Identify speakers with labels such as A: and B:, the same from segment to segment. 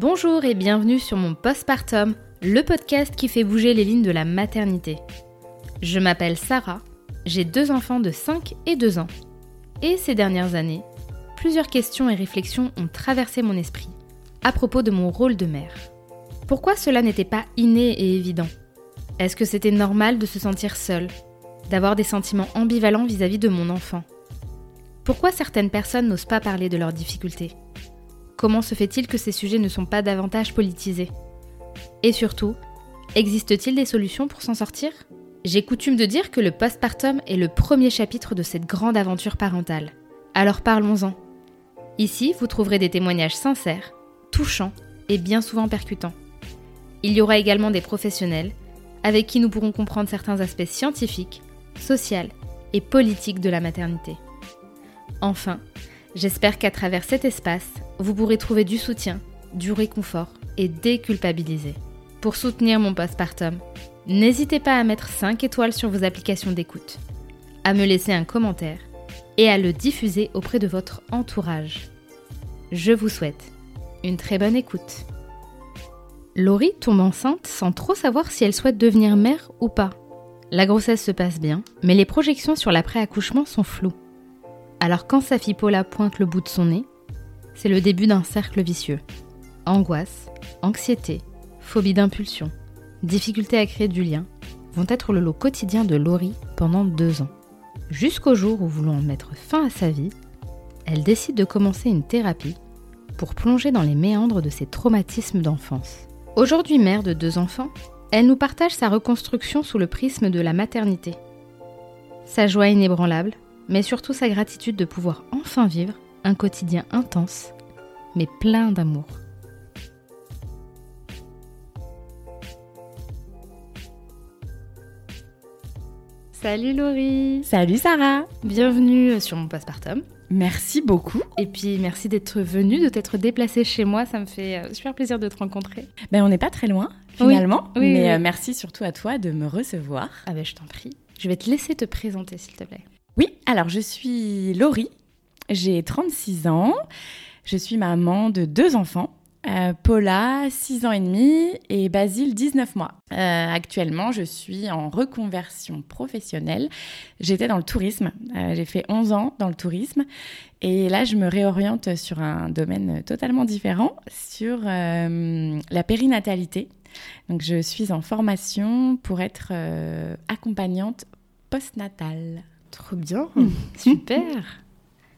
A: Bonjour et bienvenue sur mon postpartum, le podcast qui fait bouger les lignes de la maternité. Je m'appelle Sarah, j'ai deux enfants de 5 et 2 ans. Et ces dernières années, plusieurs questions et réflexions ont traversé mon esprit à propos de mon rôle de mère. Pourquoi cela n'était pas inné et évident? Est-ce que c'était normal de se sentir seule D'avoir des sentiments ambivalents vis-à-vis de mon enfant? Pourquoi certaines personnes n'osent pas parler de leurs difficultés? Comment se fait-il que ces sujets ne sont pas davantage politisés? Et surtout, existe-t-il des solutions pour s'en sortir? J'ai coutume de dire que le postpartum est le premier chapitre de cette grande aventure parentale. Alors parlons-en. Ici, vous trouverez des témoignages sincères, touchants et bien souvent percutants. Il y aura également des professionnels avec qui nous pourrons comprendre certains aspects scientifiques, sociaux et politiques de la maternité. Enfin, j'espère qu'à travers cet espace, vous pourrez trouver du soutien, du réconfort et déculpabiliser. Pour soutenir mon postpartum, n'hésitez pas à mettre 5 étoiles sur vos applications d'écoute, à me laisser un commentaire et à le diffuser auprès de votre entourage. Je vous souhaite une très bonne écoute. Laurie tombe enceinte sans trop savoir si elle souhaite devenir mère ou pas. La grossesse se passe bien, mais les projections sur l'après-accouchement sont floues. Alors quand sa fille Paula pointe le bout de son nez, c'est le début d'un cercle vicieux. Angoisse, anxiété, phobie d'impulsion, difficulté à créer du lien vont être le lot quotidien de Laurie pendant deux ans. Jusqu'au jour où, voulant mettre fin à sa vie, elle décide de commencer une thérapie pour plonger dans les méandres de ses traumatismes d'enfance. Aujourd'hui mère de deux enfants, elle nous partage sa reconstruction sous le prisme de la maternité. Sa joie inébranlable, mais surtout sa gratitude de pouvoir enfin vivre un quotidien intense, mais plein d'amour. Salut Laurie
B: Salut Sarah
A: Bienvenue sur mon postpartum.
B: Merci beaucoup.
A: Et puis merci d'être venue, de t'être déplacée chez moi, ça me fait euh, super plaisir de te rencontrer.
B: Ben on n'est pas très loin finalement,
A: Oui, oui,
B: mais
A: oui.
B: euh, merci surtout à toi de me recevoir.
A: Ah ben je t'en prie. Je vais te laisser te présenter s'il te plaît.
B: Oui, alors je suis Laurie, j'ai 36 ans, je suis maman de deux enfants. euh, Paula, 6 ans et demi, et Basile, 19 mois. Euh, actuellement, je suis en reconversion professionnelle. J'étais dans le tourisme. Euh, j'ai fait 11 ans dans le tourisme. Et là, je me réoriente sur un domaine totalement différent, sur la périnatalité. Donc, je suis en formation pour être accompagnante postnatale.
A: Trop bien, super.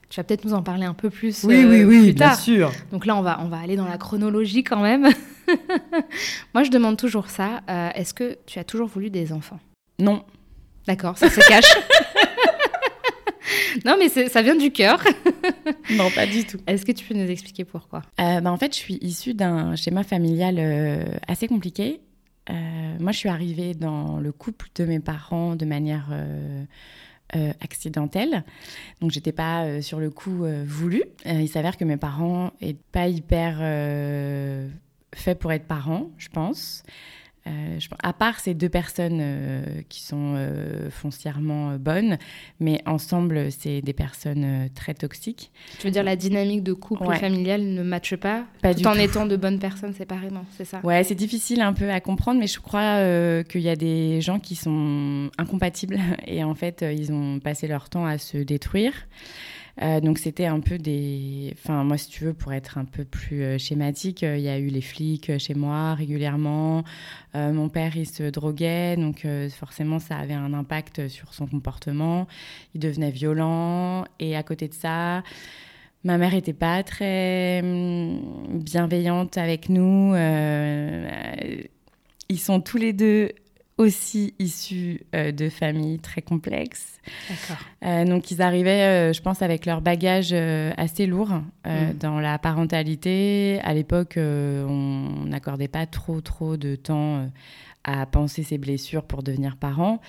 A: Tu vas peut-être nous en parler un peu plus.
B: Oui,
A: euh,
B: oui, oui,
A: plus
B: bien
A: tard.
B: sûr.
A: Donc là, on va, on va aller dans la chronologie quand même. Moi, je demande toujours ça. euh, Est-ce que tu as toujours voulu des enfants?
B: Non,
A: D'accord, ça se cache. non, mais ça vient du cœur.
B: non, pas du tout.
A: Est-ce que tu peux nous expliquer pourquoi?
B: Euh, bah, en fait, je suis issue d'un schéma familial euh, assez compliqué. Euh, moi, je suis arrivée dans le couple de mes parents de manière euh, accidentelle. Donc, j'étais pas euh, sur le coup euh, voulu. Il s'avère que mes parents n'est pas hyper faits pour être parents, je pense. Euh, je- à part ces deux personnes euh, qui sont euh, foncièrement bonnes, mais ensemble, c'est des personnes très toxiques.
A: Tu veux dire la dynamique de couple
B: Ouais.
A: familial ne matche pas,
B: Pas
A: tout en
B: tout.
A: étant de bonnes personnes séparément, c'est ça?
B: Ouais, c'est difficile un peu à comprendre, mais je crois qu'il y a des gens qui sont incompatibles et en fait, ils ont passé leur temps à se détruire. Euh, donc c'était un peu des... Enfin, moi, si tu veux, pour être un peu plus euh, schématique, euh, il y a eu les flics chez moi régulièrement. Mon père, il se droguait, donc forcément, ça avait un impact sur son comportement. Il devenait violent. Et à côté de ça, Ma mère n'était pas très hum, bienveillante avec nous. ils sont tous les deux aussi issus euh, de familles très complexes. Euh, donc ils arrivaient, euh, je pense, avec leur bagage assez lourd
A: Mm.
B: dans la parentalité. À l'époque, on n'accordait pas trop, trop de temps à penser ses blessures pour devenir parent.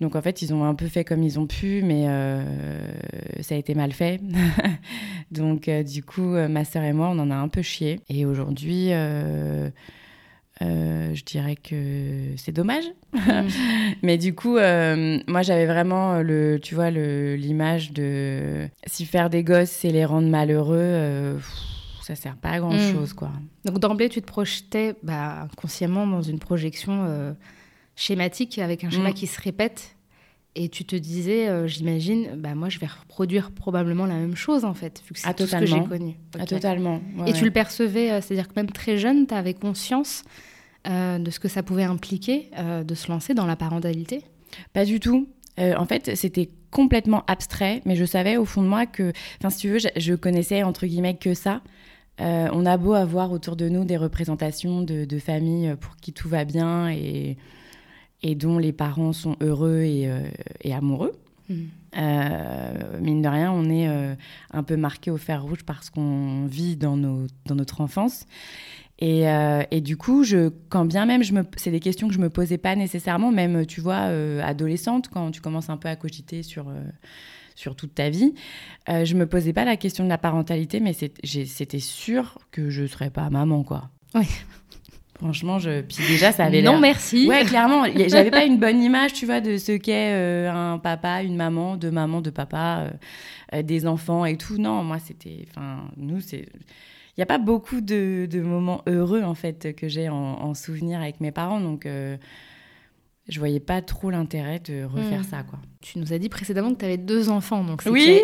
B: Donc en fait, ils ont un peu fait comme ils ont pu, mais ça a été mal fait. Donc du coup, ma sœur et moi, on en a un peu chié. Et aujourd'hui, euh, je dirais que c'est dommage.
A: Mm.
B: Mais du coup, euh, moi, j'avais vraiment le, tu vois, l'image de si faire des gosses, c'est les rendre malheureux. euh, pff, ça sert pas à grand chose, quoi.
A: Donc d'emblée, tu te projetais bah, consciemment dans une projection euh, schématique avec un schéma mm. qui se répète. Et tu te disais, euh, j'imagine, bah moi je vais reproduire probablement la même chose en fait, vu que c'est ah, tout ce que j'ai connu.
B: Ah, totalement.
A: et tu le percevais, euh, c'est-à-dire que même très jeune, tu avais conscience de ce que ça pouvait impliquer de se lancer dans la parentalité?
B: Pas du tout. en fait, c'était complètement abstrait, mais je savais au fond de moi que, enfin, si tu veux, je, connaissais entre guillemets que ça. Euh, on a beau avoir autour de nous des représentations de, familles pour qui tout va bien et, et dont les parents sont heureux et, euh, amoureux. Mm. Euh, mine de rien, on est un peu marqué au fer rouge parce qu'on vit dans, nos, dans notre enfance. Et, euh, et, du coup, je, quand bien même, je me, c'est des questions que je me posais pas nécessairement, même, tu vois, euh, adolescente, quand tu commences un peu à cogiter sur, euh, sur toute ta vie, je me posais pas la question de la parentalité, mais c'était sûr que je serais pas maman, quoi.
A: Oui.
B: Franchement, je... puis déjà, ça avait
A: Non, merci.
B: Ouais, clairement, j'avais pas une bonne image, tu vois, de ce qu'est un papa, une maman, deux mamans, deux papas, des enfants et tout. Non, moi, c'était... Enfin, nous, c'est il n'y a pas beaucoup de, moments heureux en fait que j'ai en, souvenir avec mes parents, donc euh, je voyais pas trop l'intérêt de refaire hmm. ça quoi.
A: Tu nous as dit précédemment que tu avais deux enfants, donc
B: oui.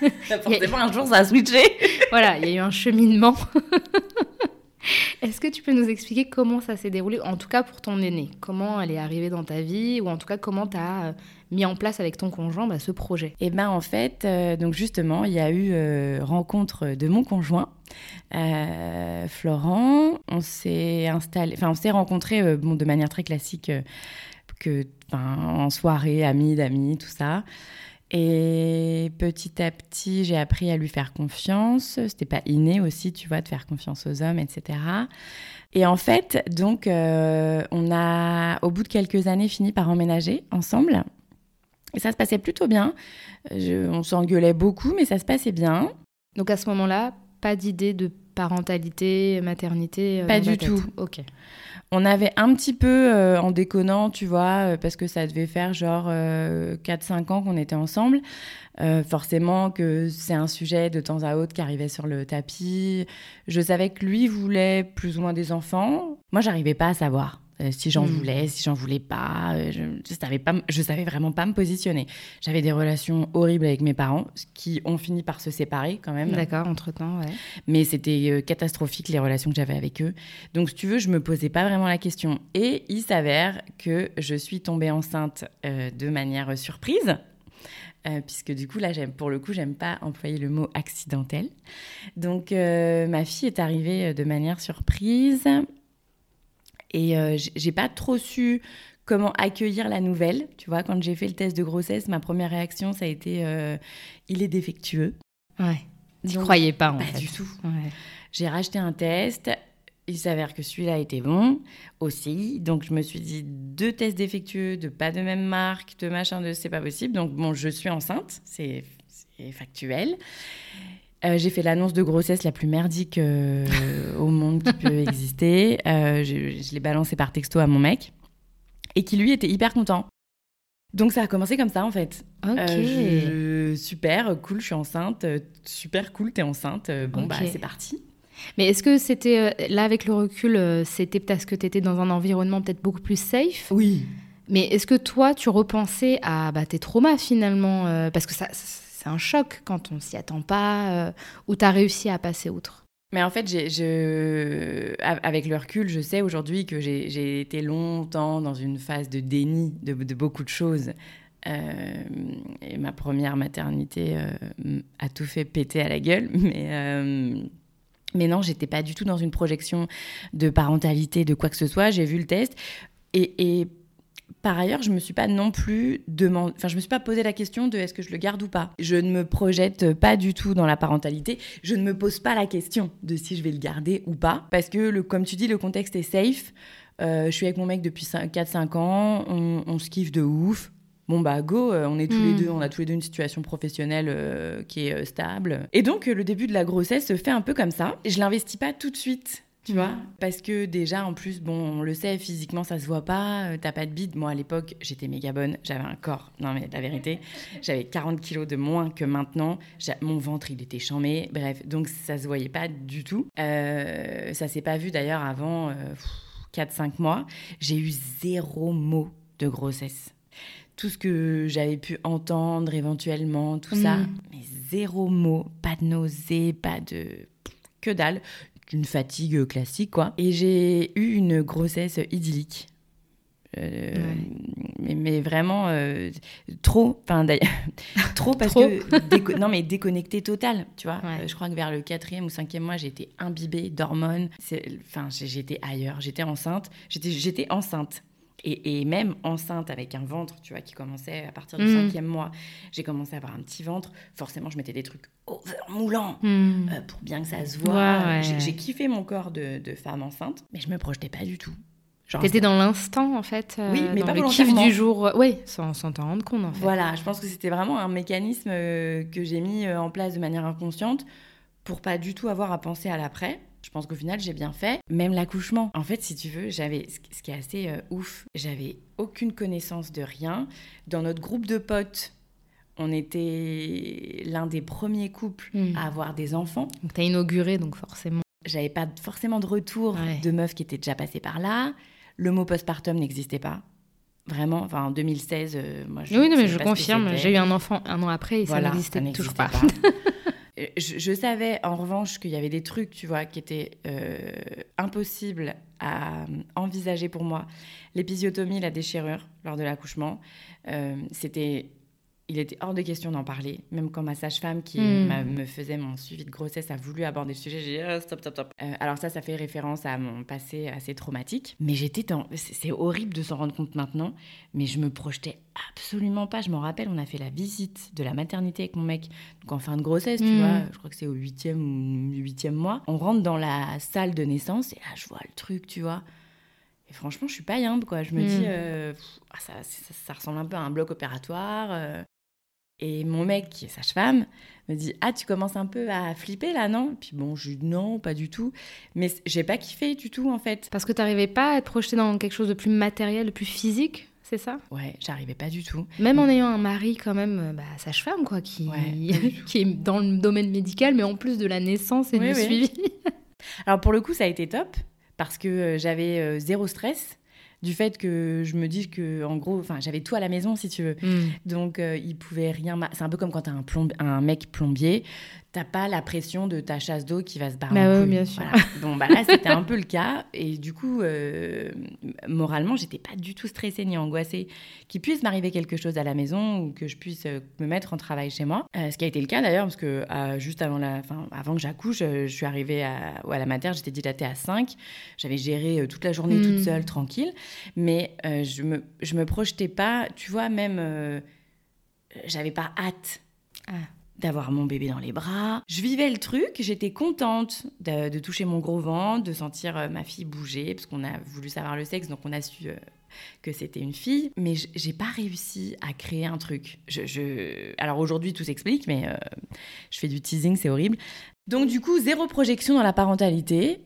B: Forcément un jour ça a switché.
A: voilà, il y a eu un cheminement. Est-ce que tu peux nous expliquer comment ça s'est déroulé, en tout cas pour ton aîné? Comment elle est arrivée dans ta vie, ou en tout cas comment tu as euh, mis en place avec ton conjoint bah, ce projet?
B: Eh bien en fait, euh, donc justement, il y a eu euh, rencontre de mon conjoint, Florent. On s'est installé, enfin on s'est rencontrés bon, de manière très classique, que, en soirée, amis d'amis, tout ça. Et petit à petit, j'ai appris à lui faire confiance. C'était pas inné aussi, tu vois, de faire confiance aux hommes, etc. Et en fait, donc, euh, on a, au bout de quelques années, fini par emménager ensemble. Et ça se passait plutôt bien. on s'engueulait beaucoup, mais ça se passait bien.
A: Donc à ce moment-là, pas d'idée de parentalité, maternité
B: euh, Pas du tout.
A: Ok.
B: On avait un petit peu, euh, en déconnant, tu vois, euh, parce que ça devait faire genre 4-5 ans qu'on était ensemble. forcément que c'est un sujet de temps à autre qui arrivait sur le tapis. Je savais que lui voulait plus ou moins des enfants. Moi, j'arrivais pas à savoir. Euh, si j'en hmm. voulais, si j'en voulais pas. Euh, je, je, savais pas, je savais vraiment pas me positionner. J'avais des relations horribles avec mes parents, qui ont fini par se séparer quand même.
A: D'accord, entre temps, ouais.
B: Mais c'était euh, catastrophique les relations que j'avais avec eux. Donc, si tu veux, je me posais pas vraiment la question. Et il s'avère que je suis tombée enceinte de manière surprise. puisque du coup là j'aime pour le coup j'aime pas employer le mot accidentel donc ma fille est arrivée de manière surprise et euh, j'ai pas trop su comment accueillir la nouvelle. Tu vois, quand j'ai fait le test de grossesse, ma première réaction, ça a été euh, il est défectueux.
A: Ouais. Tu croyais pas, en
B: pas du tout. J'ai racheté un test. Il s'avère que celui-là était bon aussi. Donc, je me suis dit deux tests défectueux, de pas de même marque, de machin, de c'est pas possible. Donc, bon, je suis enceinte. C'est factuel. Euh, j'ai fait l'annonce de grossesse la plus merdique euh, au monde qui peut exister. Euh, je, l'ai balancé par texto à mon mec et qui lui était hyper content. Donc ça a commencé comme ça en fait.
A: Ok.
B: super, cool, je suis enceinte. Super cool, t'es enceinte. Bon bah c'est parti.
A: Mais est-ce que c'était là avec le recul, c'était parce que t'étais dans un environnement peut-être beaucoup plus safe?
B: Oui.
A: Mais est-ce que toi, tu repensais à bah, tes traumas finalement Parce que ça, c'est un choc quand on s'y attend pas, euh, ou tu as réussi à passer outre
B: mais en fait, avec le recul, je sais aujourd'hui que j'ai été longtemps dans une phase de déni de, beaucoup de choses. Euh, et ma première maternité euh, a tout fait péter à la gueule. Mais, mais non, j'étais pas du tout dans une projection de parentalité, de quoi que ce soit. J'ai vu le test. Et, et par ailleurs, je me suis pas non plus demandé, enfin, je me suis pas posé la question de est-ce que je le garde ou pas. Je ne me projette pas du tout dans la parentalité. Je ne me pose pas la question de si je vais le garder ou pas, parce que, le, comme tu dis, le contexte est safe. Euh, je suis avec mon mec depuis 4-5 ans, on, se kiffe de ouf. Bon bah go, euh, on est tous les hmm. deux, on a tous les deux une situation professionnelle euh, qui est stable. Et donc le début de la grossesse se fait un peu comme ça. Je l'investis pas tout de suite tu vois Parce que déjà, en plus, bon, on le sait, physiquement, ça se voit pas, euh, t'as pas de bide. Moi, à l'époque, j'étais méga bonne, j'avais un corps, non mais la vérité, j'avais 40 kilos de moins que maintenant, mon ventre, il était chamé, bref, donc ça se voyait pas du tout. Euh, ça s'est pas vu d'ailleurs avant 4-5 euh, mois. J'ai eu zéro mot de grossesse. Tout ce que j'avais pu entendre éventuellement, tout ça, mm. mais zéro mot, pas de nausée, pas de que dalle une fatigue classique, quoi. Et j'ai eu une grossesse idyllique. Euh, mais, vraiment euh, trop, enfin trop parce que non mais déconnecté total, tu vois. Euh, je crois que vers le quatrième ou cinquième mois, j'étais imbibée d'hormones. Enfin, j'étais ailleurs, j'étais enceinte, j'étais enceinte et, même enceinte avec un ventre, tu vois, qui commençait à partir du mm. cinquième mois, j'ai commencé à avoir un petit ventre. Forcément, je mettais des trucs moulants mm. euh, pour bien que ça se voit. J'ai kiffé mon corps de, femme enceinte, mais je me projetais pas du tout.
A: T'étais dans l'instant en fait,
B: euh, oui, mais
A: dans
B: pas
A: le kiff du jour, oui, sans t'en rendre compte en fait.
B: Voilà, je pense que c'était vraiment un mécanisme euh, que j'ai mis en place de manière inconsciente pour pas du tout avoir à penser à l'après. Je pense qu'au final, j'ai bien fait. Même l'accouchement. En fait, si tu veux, j'avais, ce qui est assez euh, ouf, j'avais aucune connaissance de rien. Dans notre groupe de potes, on était l'un des premiers couples hmm. à avoir des enfants.
A: Donc, t'as inauguré, donc forcément.
B: J'avais pas forcément de retour de meufs qui étaient déjà passées par là. Le mot postpartum n'existait pas. Vraiment, enfin en 2016, euh, moi je.
A: Oui, non, mais je confirme, j'ai eu un enfant un an après et ça n'existait toujours pas.
B: je, savais en revanche qu'il y avait des trucs, tu vois, qui étaient euh, impossibles à envisager pour moi. L'épisiotomie, la déchirure lors de l'accouchement, euh, c'était il était hors de question d'en parler. Même quand ma sage-femme qui hmm. me faisait mon suivi de grossesse a voulu aborder le sujet, j'ai dit oh, stop, stop, stop. Euh, alors ça, ça fait référence à mon passé assez traumatique. Mais j'étais dans... C'est horrible de s'en rendre compte maintenant, mais je me projetais absolument pas. Je m'en rappelle, on a fait la visite de la maternité avec mon mec, donc en fin de grossesse, tu hmm. vois, je crois que c'est au huitième ou huitième mois. On rentre dans la salle de naissance et là, je vois le truc, tu vois. Et franchement, je suis pas yimbe, quoi. Je me hmm. dis, euh, ah, ça, ça, ressemble un peu à un bloc opératoire. Euh. Et mon mec, qui est sage-femme, me dit Ah, tu commences un peu à flipper là, non? Puis bon, je dis Non, pas du tout. Mais j'ai pas kiffé du tout, en fait.
A: Parce que t'arrivais pas à être projeté dans quelque chose de plus matériel, de plus physique c'est ça?
B: Ouais, j'arrivais pas du tout.
A: Même en ayant un mari quand même, euh, bah, sage-femme quoi, qui, qui est dans le domaine médical, mais en plus de la naissance et du suivi.
B: Alors pour le coup, ça a été top parce que euh, j'avais euh, zéro stress du fait que je me dis que, en gros, enfin, j'avais tout à la maison, si tu veux. Hmm. Donc, euh, il pouvait rien. C'est un peu comme quand tu as un, un mec plombier t'as pas la pression de ta chasse d'eau qui va se barrer
A: bah bien sûr.
B: Bon, bah là, c'était un peu le cas. Et du coup, euh, moralement, j'étais pas du tout stressée ni angoissée qu'il puisse m'arriver quelque chose à la maison ou que je puisse euh, me mettre en travail chez moi. Euh, ce qui a été le cas d'ailleurs, parce que juste avant, la, fin, avant que j'accouche, je suis arrivée à, à la mater, j'étais dilatée à 5. J'avais géré toute la journée toute hmm. seule, tranquille. Mais je, me, je me projetais pas, tu vois, même. j'avais pas hâte. Ah d'avoir mon bébé dans les bras. Je vivais le truc, j'étais contente de, toucher mon gros ventre, de sentir euh, ma fille bouger, parce qu'on a voulu savoir le sexe, donc on a su euh, que c'était une fille. Mais j'ai pas réussi à créer un truc. Alors aujourd'hui, tout s'explique, mais euh, je fais du teasing, c'est horrible. Donc du coup, zéro projection dans la parentalité.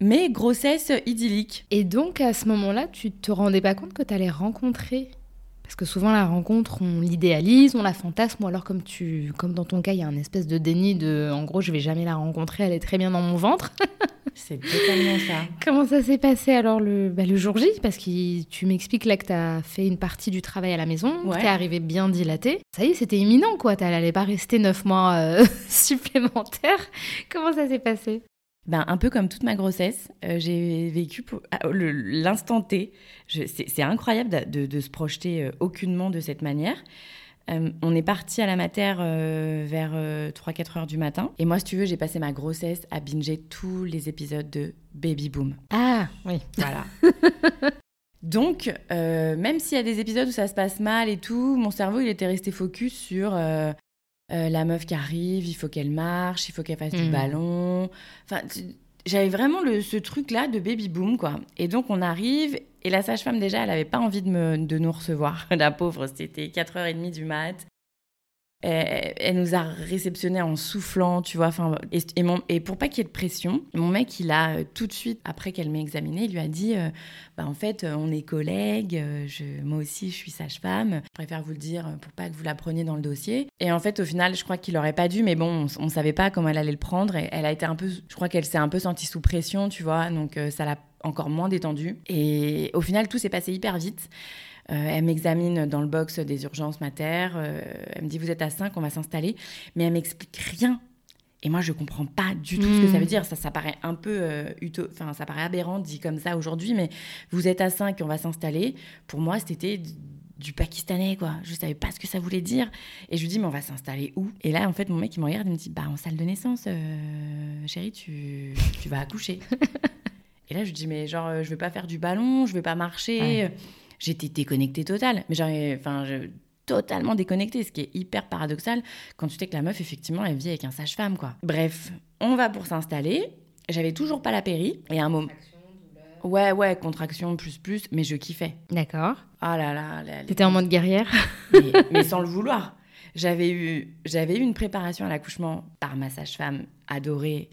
B: Mais grossesse idyllique.
A: Et donc à ce moment-là, tu te rendais pas compte que tu allais rencontrer parce que souvent, la rencontre, on l'idéalise, on la fantasme, ou alors, comme, tu, comme dans ton cas, il y a un espèce de déni de en gros, je vais jamais la rencontrer, elle est très bien dans mon ventre.
B: C'est totalement ça.
A: Comment ça s'est passé alors le, bah, le jour J? Parce que tu m'expliques là que tu as fait une partie du travail à la maison, tu es arrivé bien dilaté. Ça y est, c'était imminent quoi, tu n'allais pas rester neuf mois euh, supplémentaires. Comment ça s'est passé?
B: Ben, un peu comme toute ma grossesse, euh, j'ai vécu ah, l'instant T. C'est incroyable de, se projeter euh, aucunement de cette manière. Euh, on est parti à la mater vers 3-4 heures du matin. Et moi, si tu veux, j'ai passé ma grossesse à binger tous les épisodes de Baby Boom.
A: Ah, oui.
B: Voilà. Donc, même s'il y a des épisodes où ça se passe mal et tout, mon cerveau, il était resté focus sur euh, la meuf qui arrive, il faut qu'elle marche, il faut qu'elle fasse du mm. ballon. Enfin, j'avais vraiment le, ce truc-là de baby boom, quoi. Et donc, on arrive, et la sage-femme, déjà, elle n'avait pas envie de, me, de nous recevoir. la pauvre, c'était 4h30 du mat. Elle, nous a réceptionné en soufflant, tu vois. Et, pour pas qu'il y ait de pression, mon mec, il a euh, tout de suite, après qu'elle m'ait examiné, il lui a dit euh, bah, En fait, euh, on est collègues, moi aussi, je suis sage-femme. Je préfère vous le dire pour pas que vous la preniez dans le dossier. Et en fait, au final, je crois qu'il aurait pas dû, mais bon, on, on, savait pas comment elle allait le prendre. Et elle a été un peu, je crois qu'elle s'est un peu sentie sous pression, tu vois. Donc, ça l'a encore moins détendue. Et au final, tout s'est passé hyper vite. Euh, elle m'examine dans le box des urgences mater. Euh, elle me dit Vous êtes à 5, on va s'installer. Mais elle m'explique rien. Et moi, je comprends pas du tout ce que ça veut hmm. dire. Ça, ça paraît un peu euh, enfin, ça paraît aberrant dit comme ça aujourd'hui, mais vous êtes à 5 on va s'installer. Pour moi, c'était du pakistanais, quoi. Je savais pas ce que ça voulait dire. Et je lui dis, mais on va s'installer où? Et là, en fait, mon mec, il me regarde, il me dit, bah, en salle de naissance, chérie, tu, tu vas accoucher. et là, je lui dis, mais genre, je vais pas faire du ballon, je vais pas marcher j'étais déconnectée totale. Mais j'avais, enfin, totalement déconnectée, ce qui est hyper paradoxal quand tu sais que la meuf, effectivement, elle vit avec un sage-femme, quoi. Bref, on va pour s'installer. J'avais toujours pas la péri. Et à un moment. Ouais, ouais, contraction plus plus, mais je kiffais.
A: D'accord.
B: Ah là là.
A: T'étais en mode guerrière
B: mais, sans le vouloir. J'avais eu, j'avais eu une préparation à l'accouchement par ma sage-femme adorée,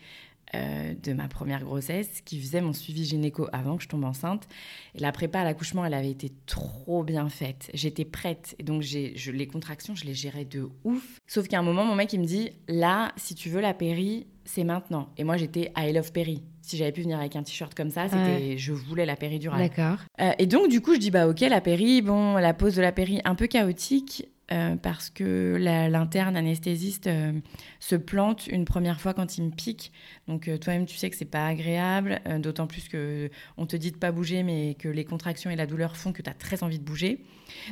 B: euh, de ma première grossesse qui faisait mon suivi gynéco avant que je tombe enceinte. Et la prépa à l'accouchement, elle avait été trop bien faite. J'étais prête. Et donc, je, les contractions, je les gérais de ouf. Sauf qu'à un moment, mon mec, il me dit Là, si tu veux la péri, c'est maintenant. Et moi, j'étais I love péri. Si j'avais pu venir avec un t-shirt comme ça, c'était je voulais la péridurale.
A: D'accord.
B: Euh, et donc, du coup, je dis Bah, ok, la péri, bon, la pose de la péri un peu chaotique. Euh, parce que l'interne anesthésiste euh, se plante une première fois quand il me pique. Donc euh, toi-même tu sais que c'est pas agréable, d'autant plus que on te dit de pas bouger, mais que les contractions et la douleur font que tu as très envie de bouger.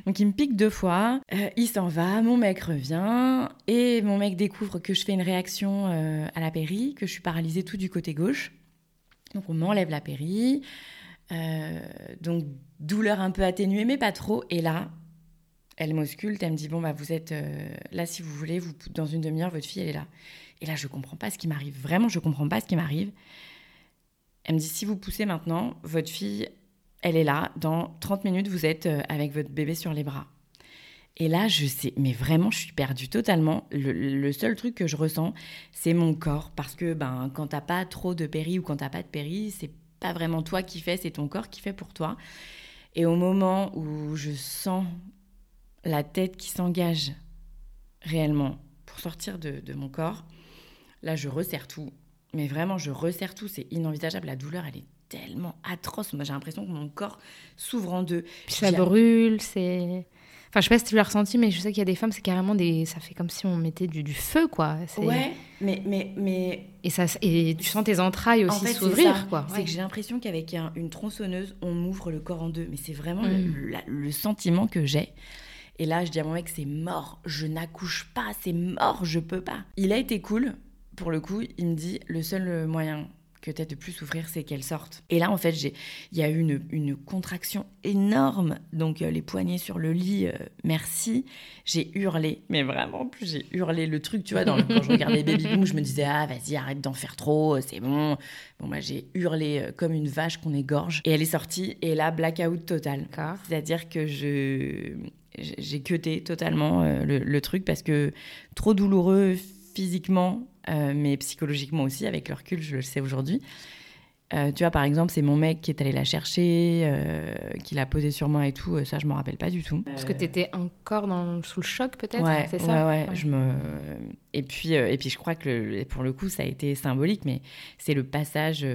B: Donc il me pique deux fois, il s'en va, mon mec revient et mon mec découvre que je fais une réaction à la péri, que je suis paralysée tout du côté gauche. Donc on m'enlève la péri. donc douleur un peu atténuée mais pas trop. Et là, elle m'ausculte, elle me dit bon bah vous êtes euh, là si vous voulez, vous dans une demi-heure votre fille elle est là. Et là je comprends pas ce qui m'arrive, vraiment je comprends pas ce qui m'arrive. Elle me dit si vous poussez maintenant, votre fille elle est là, dans 30 minutes vous êtes euh, avec votre bébé sur les bras. Et là je sais, mais vraiment je suis perdue totalement. Le, seul truc que je ressens c'est mon corps parce que ben quand t'as pas trop de péri ou quand t'as pas de péri, c'est pas vraiment toi qui fais, c'est ton corps qui fait pour toi. Et au moment où je sens la tête qui s'engage réellement pour sortir de, mon corps, là, je resserre tout. Mais vraiment, je resserre tout. C'est inenvisageable. La douleur, elle est tellement atroce. Moi, j'ai l'impression que mon corps s'ouvre en deux.
A: ça brûle, c'est... Enfin, je sais pas si tu l'as ressenti, mais je sais qu'il y a des femmes, c'est carrément des... Ça fait comme si on mettait du, feu, quoi.
B: Ouais, mais, mais, mais...
A: Et, ça, et tu sens tes entrailles aussi s'ouvrir, quoi.
B: C'est que j'ai l'impression qu'avec une tronçonneuse, on m'ouvre le corps en deux. Mais c'est vraiment le, le, sentiment que j'ai. Et là, je dis à mon mec, c'est mort, je n'accouche pas, c'est mort, je peux pas. Il a été cool, pour le coup, il me dit, le seul moyen que tu as de plus souffrir, c'est qu'elle sorte. Et là, en fait, il y a eu une, une, contraction énorme. Donc, euh, les poignets sur le lit, euh, merci. J'ai hurlé. Mais vraiment, plus j'ai hurlé le truc, tu vois, dans quand je regardais Baby Boom, je me disais, ah, vas-y, arrête d'en faire trop, c'est bon. Bon, bah, j'ai hurlé euh, comme une vache qu'on égorge. Et elle est sortie, et là, blackout total. C'est-à-dire que je j'ai cuté totalement euh, le, truc parce que trop douloureux physiquement, euh, mais psychologiquement aussi, avec le recul, je le sais aujourd'hui. Euh, tu vois, par exemple, c'est mon mec qui est allé la chercher, euh, qui l'a posée sur moi et tout. Euh, ça, je m'en rappelle pas du tout.
A: Parce que tu étais encore dans, sous le choc, peut-être
B: ouais, c'est ça? ouais, ouais, Je me... et, puis, et puis, je crois que pour le coup, ça a été symbolique, mais c'est le passage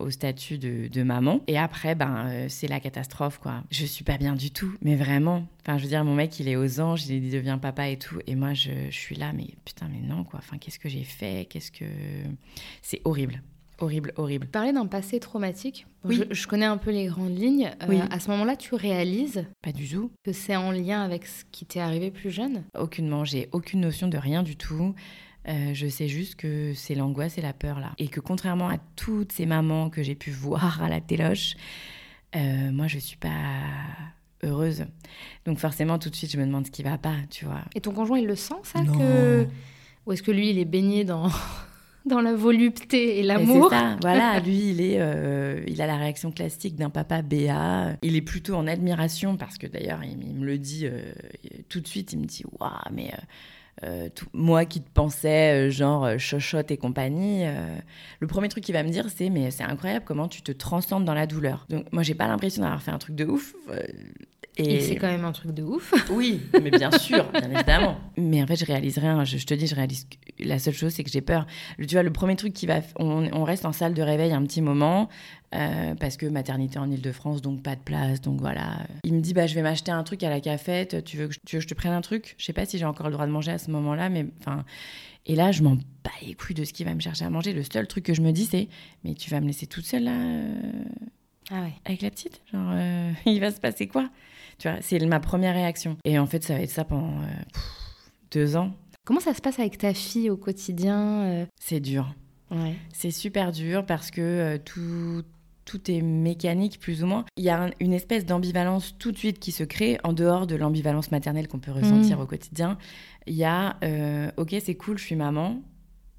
B: au statut de, de, maman. Et après, ben, c'est la catastrophe, quoi. Je suis pas bien du tout, mais vraiment. Enfin, je veux dire, mon mec, il est aux anges, il devient papa et tout. Et moi, je, je suis là, mais putain, mais non, quoi. Enfin, qu'est-ce que j'ai fait? Qu'est-ce que. C'est horrible. Horrible, horrible.
A: Parler d'un passé traumatique, oui. je, connais un peu les grandes lignes. Euh, à ce moment-là, tu réalises
B: Pas du tout.
A: Que c'est en lien avec ce qui t'est arrivé plus jeune?
B: Aucunement, j'ai aucune notion de rien du tout. Euh, je sais juste que c'est l'angoisse et la peur là. Et que contrairement à toutes ces mamans que j'ai pu voir à la téloche, euh, moi je suis pas heureuse. Donc forcément tout de suite je me demande ce qui va pas, tu vois.
A: Et ton conjoint il le sent ça que... Ou est-ce que lui il est baigné dans dans la volupté et l'amour.
B: Voilà, lui, il est, euh, il a la réaction classique d'un papa béat. Il est plutôt en admiration parce que d'ailleurs, il, me le dit euh, tout de suite. Il me dit, waouh, mais euh, moi qui te pensais genre chochotte et compagnie, le premier truc qu'il va me dire c'est mais c'est incroyable comment tu te transcendes dans la douleur. Donc moi j'ai pas l'impression d'avoir fait un truc de ouf.
A: Et, c'est quand même un truc de ouf.
B: Oui, mais bien sûr, bien évidemment. Mais en fait, je réalise rien. Je, te dis, je réalise. La seule chose, c'est que j'ai peur. Tu vois, le premier truc qui va. On, reste en salle de réveil un petit moment. Euh, parce que maternité en Ile-de-France, donc pas de place, donc voilà. Il me dit, bah, je vais m'acheter un truc à la cafette, tu veux, que je, tu veux que je te prenne un truc? Je sais pas si j'ai encore le droit de manger à ce moment-là, mais enfin... Et là, je m'en bats les couilles de ce qu'il va me chercher à manger. Le seul truc que je me dis, c'est, mais tu vas me laisser toute seule là euh,
A: ah ouais.
B: Avec la petite? Genre, euh, il va se passer quoi? Tu vois, c'est ma première réaction. Et en fait, ça va être ça pendant deux ans.
A: Comment ça se passe avec ta fille au quotidien
B: C'est dur. Ouais. C'est super dur parce que tout tout est mécanique plus ou moins. Il y a une espèce d'ambivalence tout de suite qui se crée en dehors de l'ambivalence maternelle qu'on peut ressentir mm. au quotidien. Il y a, euh, ok, c'est cool, je suis maman,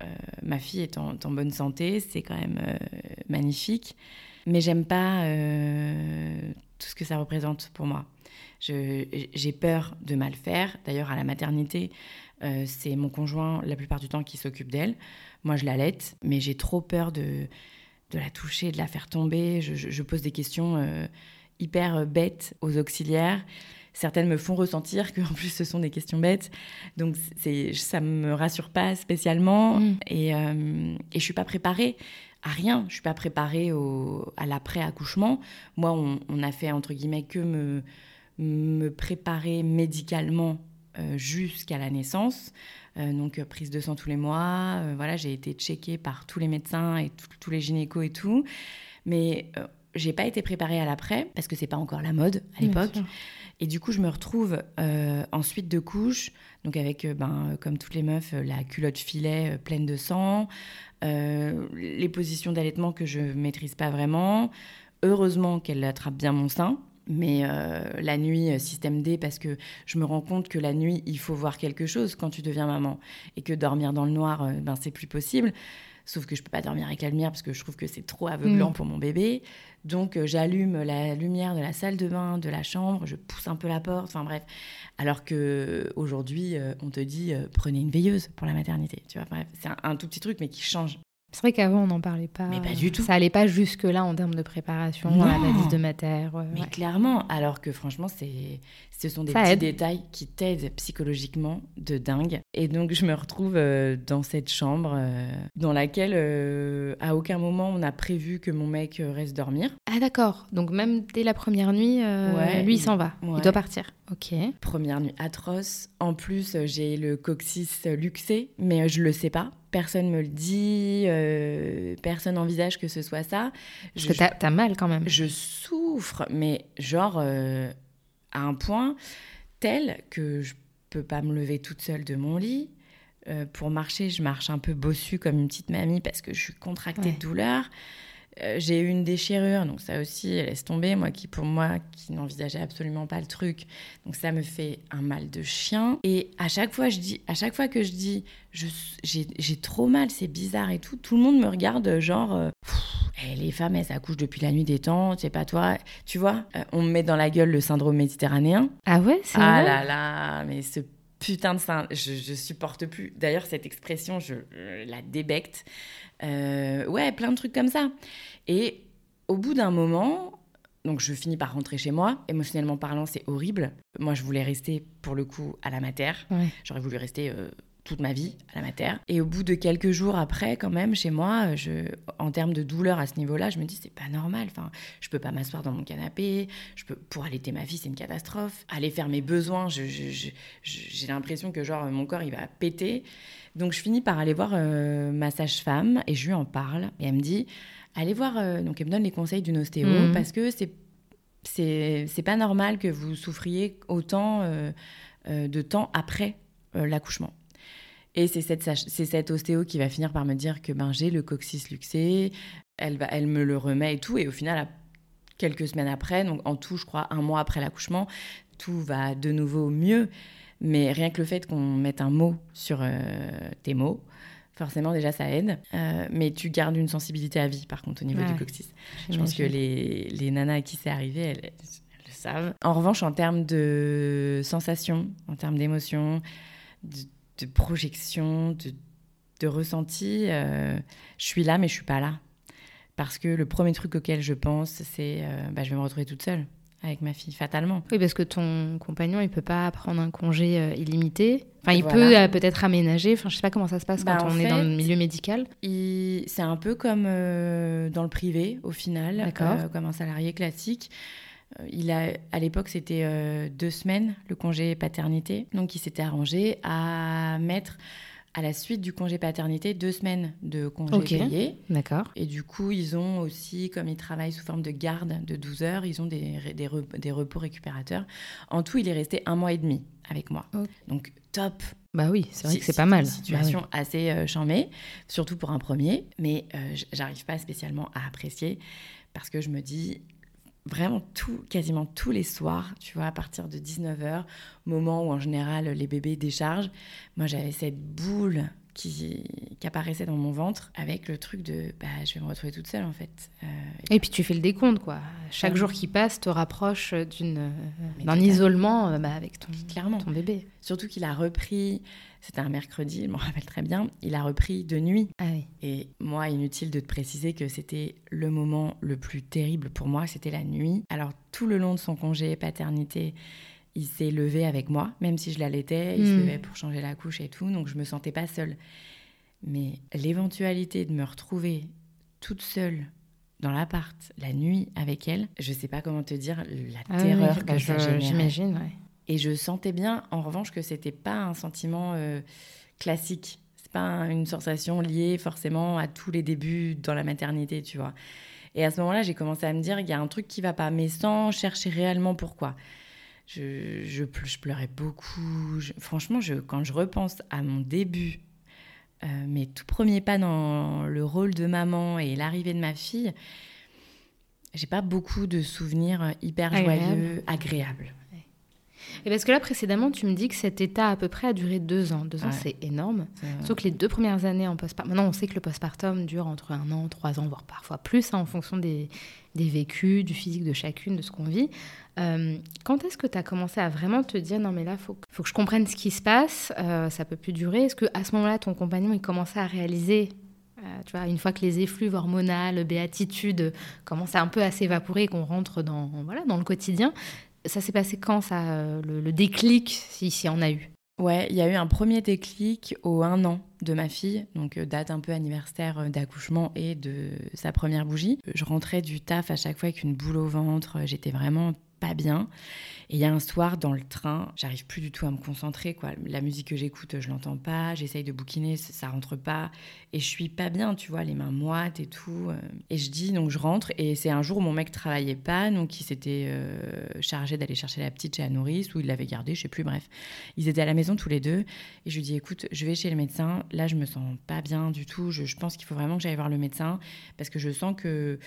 B: euh, ma fille est en, bonne santé, c'est quand même euh, magnifique, mais j'aime pas tout ce que ça représente pour moi. J'ai peur de mal faire. D'ailleurs, à la maternité, c'est mon conjoint la plupart du temps qui s'occupe d'elle. Moi, je l'allaite, mais j'ai trop peur de de la toucher, de la faire tomber. Je, pose des questions euh, hyper euh, bêtes aux auxiliaires. Certaines me font ressentir que en plus ce sont des questions bêtes, donc c'est ça me rassure pas spécialement mm. et, euh, et je suis pas préparée à rien. Je suis pas préparée au, à l'après accouchement. Moi, on, on, a fait entre guillemets que me me préparer médicalement jusqu'à la naissance. Euh, donc euh, prise de sang tous les mois. Euh, voilà, j'ai été checkée par tous les médecins et tous les gynécos et tout. Mais j'ai pas été préparée à l'après parce que c'est pas encore la mode à l'époque. Et du coup, je me retrouve en suite de couche, donc avec, ben, comme toutes les meufs, la culotte filet pleine de sang, les positions d'allaitement que je maîtrise pas vraiment. Heureusement qu'elle attrape bien mon sein, mais euh, la nuit, euh, système D, parce que je me rends compte que la nuit, il faut voir quelque chose quand tu deviens maman. Et que dormir dans le noir, euh, ben, c'est plus possible. Sauf que je peux pas dormir avec la lumière parce que je trouve que c'est trop aveuglant mm. pour mon bébé. Donc j'allume la lumière de la salle de bain, de la chambre, je pousse un peu la porte, enfin bref. Alors que aujourd'hui, on te dit prenez une veilleuse pour la maternité. Tu vois, bref, c'est un, tout petit truc mais qui change
A: c'est vrai qu'avant, on n'en parlait pas.
B: Mais pas du tout.
A: Ça allait pas jusque-là en termes de préparation, de matière.
B: mais clairement, alors que franchement, c'est, ce sont des petits détails qui t'aident psychologiquement de dingue. Et donc, je me retrouve euh, dans cette chambre euh, dans laquelle, euh, à aucun moment, on a prévu que mon mec reste dormir.
A: Ah, d'accord. Donc, même dès la première nuit, lui, il s'en va. Il doit partir. Ok.
B: Première nuit atroce. En plus, j'ai le coccyx luxé, mais je le sais pas personne me le dit, euh, personne n'envisage que ce soit ça.
A: Parce je, que t'as, mal quand même.
B: Je souffre, mais genre euh, à un point tel que je peux pas me lever toute seule de mon lit. Euh, pour marcher, je marche un peu bossue comme une petite mamie parce que je suis contractée de douleur. Euh, j'ai eu une déchirure, donc ça aussi, laisse tomber. Moi, qui pour moi, qui n'envisageais absolument pas le truc, donc ça me fait un mal de chien. Et à chaque fois, je dis, à chaque fois que je dis, j'ai trop mal, c'est bizarre et tout, tout le monde me regarde genre. Euh, eh, les femmes, elles accouchent depuis la nuit des temps, c'est pas toi. Tu vois, euh, on me met dans la gueule le syndrome méditerranéen.
A: Ah ouais, c'est
B: Ah là là, mais ce putain de sein, je, je supporte plus. D'ailleurs, cette expression, je, la débecte. ouais, plein de trucs comme ça. Et au bout d'un moment, donc je finis par rentrer chez moi. Émotionnellement parlant, c'est horrible. Moi, je voulais rester pour le coup à la mater. J'aurais voulu rester euh, toute ma vie à la mater. Et au bout de quelques jours après, quand même, chez moi, je, en termes de douleur à ce niveau-là, je me dis c'est pas normal. Enfin, je peux pas m'asseoir dans mon canapé. Je peux pour allaiter ma fille, c'est une catastrophe. Aller faire mes besoins, j'ai l'impression que genre mon corps il va péter. Donc je finis par aller voir euh, ma sage-femme et je lui en parle et elle me dit allez voir, euh, donc elle me donne les conseils d'une ostéo mhm. parce que c'est c'est pas normal que vous souffriez autant euh, de temps après l'accouchement. Et c'est cette, c'est cette ostéo qui va finir par me dire que ben, j'ai le coccyx luxé, elle, va, elle me le remet et tout. Et au final, quelques semaines après, donc en tout, je crois, un mois après l'accouchement, tout va de nouveau mieux. Mais rien que le fait qu'on mette un mot sur tes mots, Forcément, déjà, ça aide. Euh, mais tu gardes une sensibilité à vie, par contre, au niveau du coccyx. Je pense que les, les nanas à qui c'est arrivé, elles, le savent. En revanche, en termes de sensations, en termes d'émotions, de projection, de, de ressenti. je suis là, mais je suis pas là. Parce que le premier truc auquel je pense, c'est bah, je vais me retrouver toute seule avec ma fille, fatalement.
A: Oui, parce que ton compagnon, il peut pas prendre un congé euh, illimité. Enfin, il peut euh, peut-être aménager. Enfin, je sais pas comment ça se passe bah, quand on est dans le milieu médical.
B: C'est un peu comme euh, dans le privé, au final, comme un salarié classique. Il a, à l'époque, c'était deux semaines le congé paternité, donc il s'était arrangé à mettre à la suite du congé paternité, deux semaines de congé payé.
A: D'accord.
B: Et du coup, ils ont aussi, comme ils travaillent sous forme de garde de 12 heures, ils ont des, des, des repos récupérateurs. En tout, il est resté un mois et demi avec moi. Donc, top.
A: Bah oui, c'est vrai que c'est pas mal.
B: Situation
A: bah
B: assez euh, charmée, surtout pour un premier. Mais euh, j'arrive pas spécialement à apprécier parce que je me dis, vraiment tout, quasiment tous les soirs, tu vois, à partir de 19h, moment où en général les bébés déchargent, moi j'avais cette boule qui, qui, apparaissait dans mon ventre avec le truc de bah, je vais me retrouver toute seule en fait.
A: Euh, et, puis tu fais le décompte quoi. Chaque jour qui passe te rapproche d'une, d'un isolement euh, bah, avec ton, Clairement. ton bébé.
B: Surtout qu'il a repris c'était un mercredi, je me rappelle très bien. Il a repris de nuit.
A: Ah oui.
B: Et moi, inutile de te préciser que c'était le moment le plus terrible pour moi, c'était la nuit. Alors, tout le long de son congé paternité, il s'est levé avec moi, même si je l'allaitais, il se hmm. levait pour changer la couche et tout, donc je me sentais pas seule. Mais l'éventualité de me retrouver toute seule dans l'appart la nuit avec elle, je sais pas comment te dire la ah terreur que bah, ça
A: J'imagine, ouais.
B: Et je sentais bien, en revanche, que c'était pas un sentiment euh, classique. C'est pas une sensation liée forcément à tous les débuts dans la maternité, tu vois. Et à ce moment-là, j'ai commencé à me dire, il y a un truc qui va pas, mais sans chercher réellement pourquoi. Je, je, pleurais beaucoup. franchement, je, quand je repense à mon début, euh, mes tout premiers pas dans le rôle de maman et l'arrivée de ma fille, j'ai pas beaucoup de souvenirs hyper joyeux, agréables.
A: Et parce que là, précédemment, tu me dis que cet état à peu près a duré deux ans. Deux ans, c'est énorme. Sauf que les deux premières années en postpartum. Maintenant, on sait que le postpartum dure entre un an, trois ans, voire parfois plus, hein, en fonction des, des, vécus, du physique de chacune, de ce qu'on vit. Euh, quand est-ce que tu as commencé à vraiment te dire non, mais là, il faut, faut, que je comprenne ce qui se passe, euh, ça peut plus durer Est-ce qu'à ce, moment-là, ton compagnon, il commençait à réaliser euh, tu vois, une fois que les effluves hormonales, béatitude commencent un peu à s'évaporer, qu'on rentre dans, voilà, dans le quotidien, ça s'est passé quand, ça, euh, le, déclic, si y en a eu?
B: Ouais, il y a eu un premier déclic au un an de ma fille, donc euh, date un peu anniversaire euh, d'accouchement et de sa première bougie. Je rentrais du taf à chaque fois avec une boule au ventre, j'étais vraiment pas bien. Et il y a un soir dans le train, j'arrive plus du tout à me concentrer. Quoi. La musique que j'écoute, je l'entends pas. J'essaye de bouquiner, ça rentre pas. Et je suis pas bien, tu vois, les mains moites et tout. Euh. Et je dis, donc je rentre. Et c'est un jour où mon mec travaillait pas, donc il s'était euh, chargé d'aller chercher la petite chez la nourrice, ou il l'avait gardée, je sais plus, bref. Ils étaient à la maison tous les deux. Et je lui dis, écoute, je vais chez le médecin. Là, je me sens pas bien du tout. Je, pense qu'il faut vraiment que j'aille voir le médecin parce que je sens que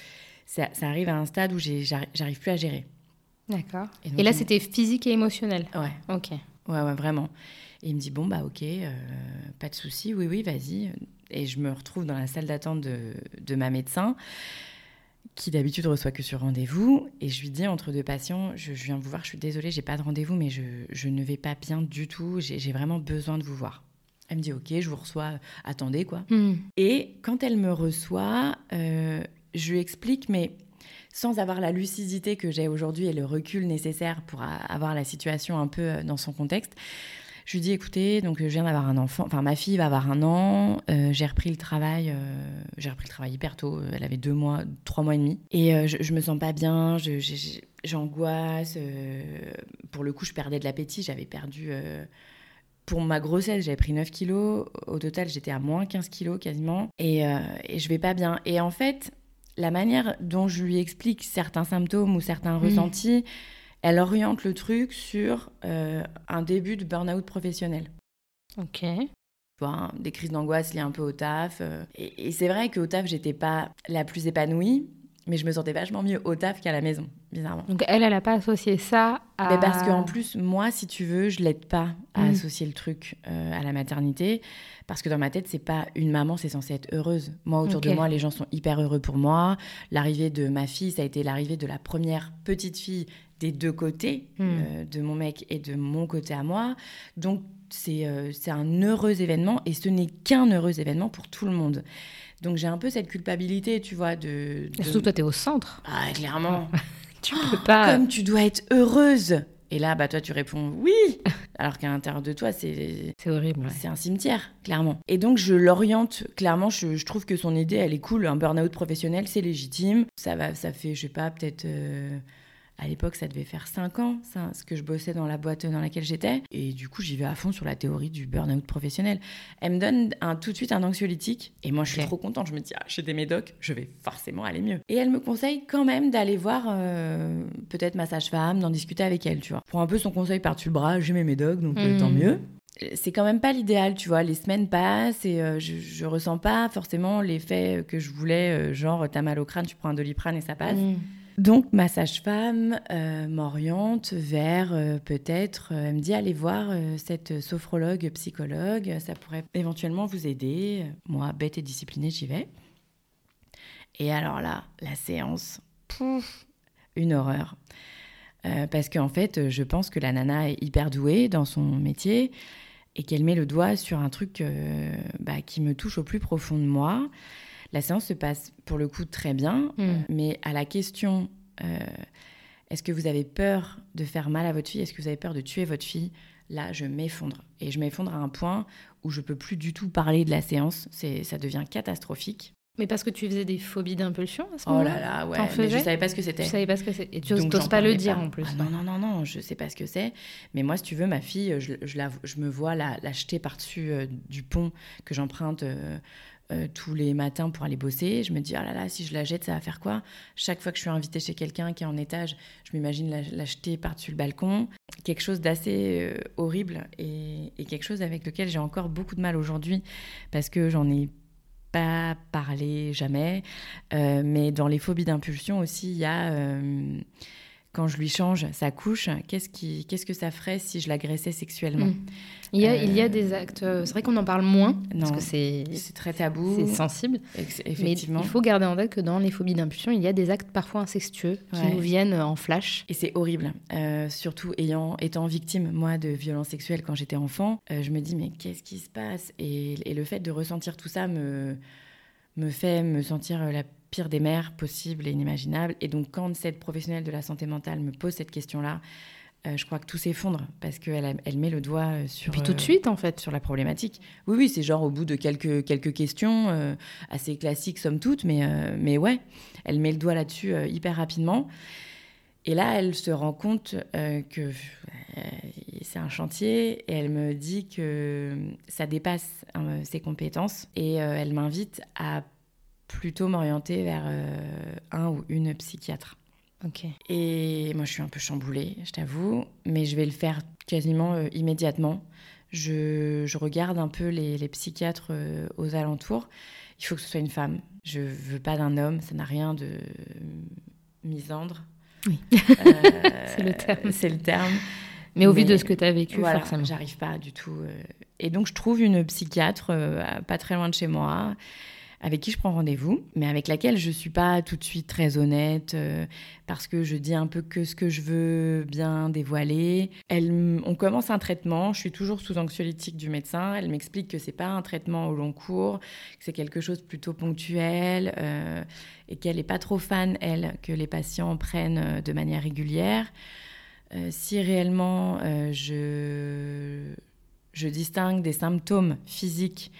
B: ça, ça arrive à un stade où j'arrive plus à gérer.
A: D'accord. Et, là, c'était physique et émotionnel
B: Ouais.
A: Ok.
B: Ouais, ouais, vraiment. Et il me dit, bon, bah ok, euh, pas de souci, oui, oui, vas-y. Et je me retrouve dans la salle d'attente de, de, ma médecin, qui d'habitude reçoit que sur rendez-vous. Et je lui dis, entre deux patients, je, viens vous voir, je suis désolée, j'ai pas de rendez-vous, mais je, je, ne vais pas bien du tout, j'ai vraiment besoin de vous voir. Elle me dit, ok, je vous reçois, attendez, quoi. Hmm. Et quand elle me reçoit, euh, je lui explique, mais sans avoir la lucidité que j'ai aujourd'hui et le recul nécessaire pour avoir la situation un peu euh, dans son contexte. Je lui dis, écoutez, donc je viens d'avoir un enfant, enfin ma fille va avoir un an, euh, j'ai repris le travail, euh, j'ai repris le travail hyper tôt, elle avait deux mois, trois mois et demi, et je, je, me sens pas bien, j'angoisse, pour le coup je perdais de l'appétit, j'avais perdu, pour ma grossesse j'avais pris 9 kilos, au total j'étais à moins 15 kilos quasiment, et, et je vais pas bien. Et en fait, la manière dont je lui explique certains symptômes ou certains mm. ressentis, elle oriente le truc sur euh, un début de burn-out professionnel.
A: Ok.
B: Tu vois, des crises d'angoisse liées un peu au taf. Euh, et, et c'est vrai qu'au taf, j'étais pas la plus épanouie, mais je me sentais vachement mieux au taf qu'à la maison, bizarrement.
A: Donc elle, elle n'a pas associé ça à...
B: Mais parce qu'en plus, moi, si tu veux, je l'aide pas à mm. associer le truc euh, à la maternité. Parce que dans ma tête, c'est pas une maman, c'est censé être heureuse. Moi, autour de moi, les gens sont hyper heureux pour moi. L'arrivée de ma fille, ça a été l'arrivée de la première petite fille des deux côtés, mm. euh, de mon mec et de mon côté à moi. Donc c'est c'est un heureux événement et ce n'est qu'un heureux événement pour tout le monde. Donc j'ai un peu cette culpabilité, tu vois, de... de...
A: Surtout toi, t'es au centre.
B: Ah, clairement.
A: Tu peux pas...
B: Comme tu dois être heureuse. Et là, bah, toi, tu réponds oui, alors qu'à l'intérieur de toi, c'est
A: c'est horrible.
B: C'est un cimetière, clairement. Et donc, je l'oriente clairement. Je, je, trouve que son idée, elle est cool. Un burn-out professionnel, c'est légitime. Ça va, ça fait, je sais pas, peut-être. Euh, à l'époque, ça devait faire 5 ans, ça, ce que je bossais dans la boîte dans laquelle j'étais. Et du coup, j'y vais à fond sur la théorie du burn-out professionnel. Elle me donne un, tout de suite un anxiolytique. Et moi, je suis trop contente. Je me dis, ah, j'ai des médocs, je vais forcément aller mieux. Et elle me conseille quand même d'aller voir euh, peut-être ma sage-femme, d'en discuter avec elle, tu vois. Pour un peu son conseil par-dessus le bras, j'ai mes médocs, donc euh, tant mmh. mieux c'est quand même pas l'idéal, tu vois. Les semaines passent et euh, je, je, ressens pas forcément l'effet que je voulais, genre t'as mal au crâne, tu prends un doliprane et ça passe. Mmh. Donc ma sage-femme euh, m'oriente vers euh, peut-être, euh, elle me dit allez voir cette sophrologue psychologue, ça pourrait éventuellement vous aider. Moi, bête et disciplinée, j'y vais. Et alors là, la séance, pouf, une horreur. parce qu'en fait, je pense que la nana est hyper douée dans son métier et qu'elle met le doigt sur un truc bah, qui me touche au plus profond de moi. La séance se passe pour le coup très bien, hmm. mais à la question euh, est-ce que vous avez peur de faire mal à votre fille? Est-ce que vous avez peur de tuer votre fille? Là, je m'effondre. Et je m'effondre à un point où je peux plus du tout parler de la séance. C'est, ça devient catastrophique.
A: Mais parce que tu faisais des phobies d'impulsion à ce
B: Oh là là, ouais. Mais je savais pas ce que c'était.
A: Je savais pas ce que c'était. Et tu n'oses pas le dire en plus.
B: Ah non, non, non, non, je sais pas ce que c'est. Mais moi, si tu veux, ma fille, je, la, je me vois la, la jeter par-dessus euh, du pont que j'emprunte euh, euh, tous les matins pour aller bosser. Je me dis, oh là là, si je la jette, ça va faire quoi? Chaque fois que je suis invitée chez quelqu'un qui est en étage, je m'imagine la, jeter par-dessus le balcon. Quelque chose d'assez euh, horrible et, quelque chose avec lequel j'ai encore beaucoup de mal aujourd'hui parce que j'en ai pas parlé jamais. Euh, mais dans les phobies d'impulsion aussi, il y a quand je lui change sa couche, qu'est-ce, qui, qu'est-ce que ça ferait si je l'agressais sexuellement mm.
A: il, y a, il y a euh, des actes, euh, c'est vrai qu'on en parle moins, parce que c'est,
B: c'est très tabou.
A: C'est sensible. Effectivement. Mais il faut garder en tête que dans les phobies d'impulsion, il y a des actes parfois incestueux qui nous viennent en flash.
B: Et c'est horrible. Euh, surtout ayant, étant victime, moi, de violences sexuelles quand j'étais enfant, je me dis, mais qu'est-ce qui se passe? Et, et, le fait de ressentir tout ça me, me fait me sentir la pire des mères possibles et inimaginables. Et donc, quand cette professionnelle de la santé mentale me pose cette question-là, euh, je crois que tout s'effondre parce qu'elle elle met le doigt euh, sur.
A: Et puis tout de suite, en fait.
B: Sur la problématique. Oui, oui, c'est genre au bout de quelques, quelques questions, euh, assez classiques, somme toute, mais, mais ouais, elle met le doigt là-dessus hyper rapidement. Et là, elle se rend compte que c'est un chantier et elle me dit que ça dépasse ses compétences et elle m'invite à plutôt m'orienter vers euh, un ou une psychiatre.
A: Ok.
B: Et moi, je suis un peu chamboulée, je t'avoue, mais je vais le faire quasiment euh, immédiatement. Je, je, regarde un peu les, les psychiatres euh, aux alentours. Il faut que ce soit une femme. Je veux pas d'un homme, ça n'a rien de misandre.
A: Oui, c'est le terme.
B: C'est le terme.
A: Mais au vu de ce que tu as vécu,
B: voilà,
A: forcément.
B: J'arrive pas du tout. Et donc, je trouve une psychiatre pas très loin de chez moi avec qui je prends rendez-vous, mais avec laquelle je suis pas tout de suite très honnête euh, parce que je dis un peu que ce que je veux bien dévoiler. Elle, on commence un traitement, je suis toujours sous anxiolytique du médecin. Elle m'explique que c'est pas un traitement au long cours, que c'est quelque chose plutôt ponctuel euh, et qu'elle est pas trop fan elle que les patients prennent euh, de manière régulière. si réellement je je distingue des symptômes physiques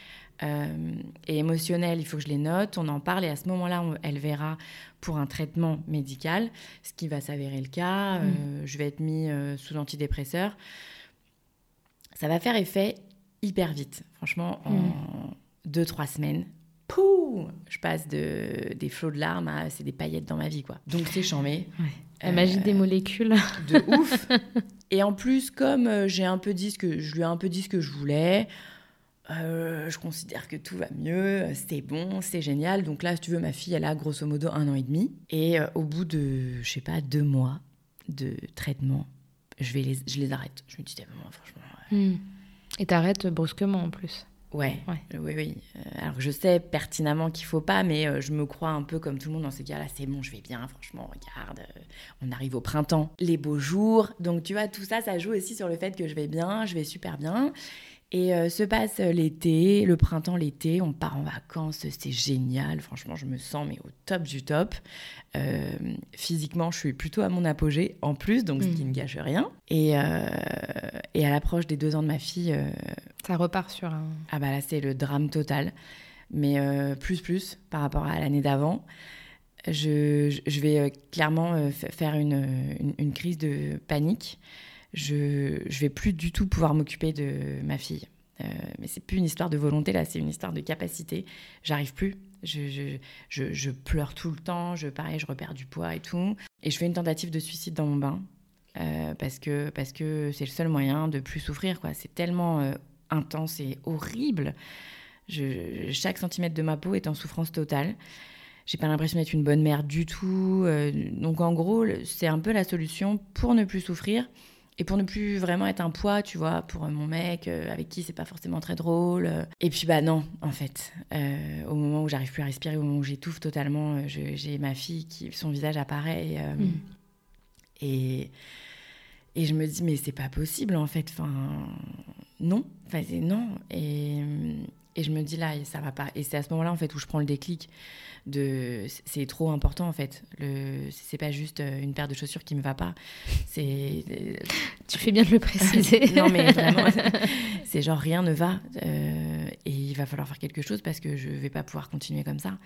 B: euh, et émotionnel, il faut que je les note, on en parle et à ce moment-là, elle verra pour un traitement médical, ce qui va s'avérer le cas. Euh, mm. je vais être mis euh, sous antidépresseur. Ça va faire effet hyper vite. Franchement, en mm. deux, trois semaines, pouh, je passe de, des flots de larmes à c'est des paillettes dans ma vie. quoi. Donc c'est chambé.
A: La magie des molécules.
B: De ouf. Et en plus, comme j'ai un peu dit ce que je lui ai un peu dit ce que je voulais, euh, je considère que tout va mieux, c'est bon, c'est génial. Donc là, si tu veux, ma fille, elle a grosso modo un an et demi. Et euh, au bout de, je sais pas, deux mois de traitement, je, vais les, je les arrête. Je me dis, franchement.
A: Hmm. Et t'arrêtes brusquement en plus
B: Ouais, oui, oui. Alors je sais pertinemment qu'il faut pas, mais je me crois un peu comme tout le monde dans ces cas-là. C'est bon, je vais bien, franchement, regarde, on arrive au printemps, les beaux jours. Donc tu vois, tout ça, ça joue aussi sur le fait que je vais bien, je vais super bien. Et euh, se passe l'été, le printemps, l'été, on part en vacances, c'est génial. Franchement, je me sens mais au top du top. Euh, physiquement, je suis plutôt à mon apogée en plus, donc ce qui mm. ne gâche rien. Et, euh, et à l'approche des deux ans de ma fille,
A: ça repart sur un.
B: Ah bah là, c'est le drame total, mais plus plus par rapport à l'année d'avant. Je, je, vais clairement faire une, une, une crise de panique je je vais plus du tout pouvoir m'occuper de ma fille. Euh, mais c'est plus une histoire de volonté là, c'est une histoire de capacité. J'arrive plus. Je, je, je, pleure tout le temps. Je pareil, je repère du poids et tout. Et je fais une tentative de suicide dans mon bain euh, parce que parce que c'est le seul moyen de plus souffrir. C'est tellement euh, intense et horrible. Je, chaque centimètre de ma peau est en souffrance totale. J'ai pas l'impression d'être une bonne mère du tout. donc en gros, c'est un peu la solution pour ne plus souffrir et pour ne plus vraiment être un poids, tu vois, pour mon mec euh, avec qui c'est pas forcément très drôle. Et puis bah non, en fait, euh, au moment où j'arrive plus à respirer, au moment où j'étouffe totalement, euh, j'ai ma fille qui son visage apparaît mm. et, et je me dis mais c'est pas possible en fait. Enfin non, enfin c'est non et et je me dis là ça va pas. Et c'est à ce moment-là en fait où je prends le déclic de c'est trop important en fait. Le c'est pas juste euh, une paire de chaussures qui me va pas. C'est
A: euh, tu fais bien de le préciser.
B: Non mais vraiment c'est genre rien ne va euh, et il va falloir faire quelque chose parce que je vais pas pouvoir continuer comme ça.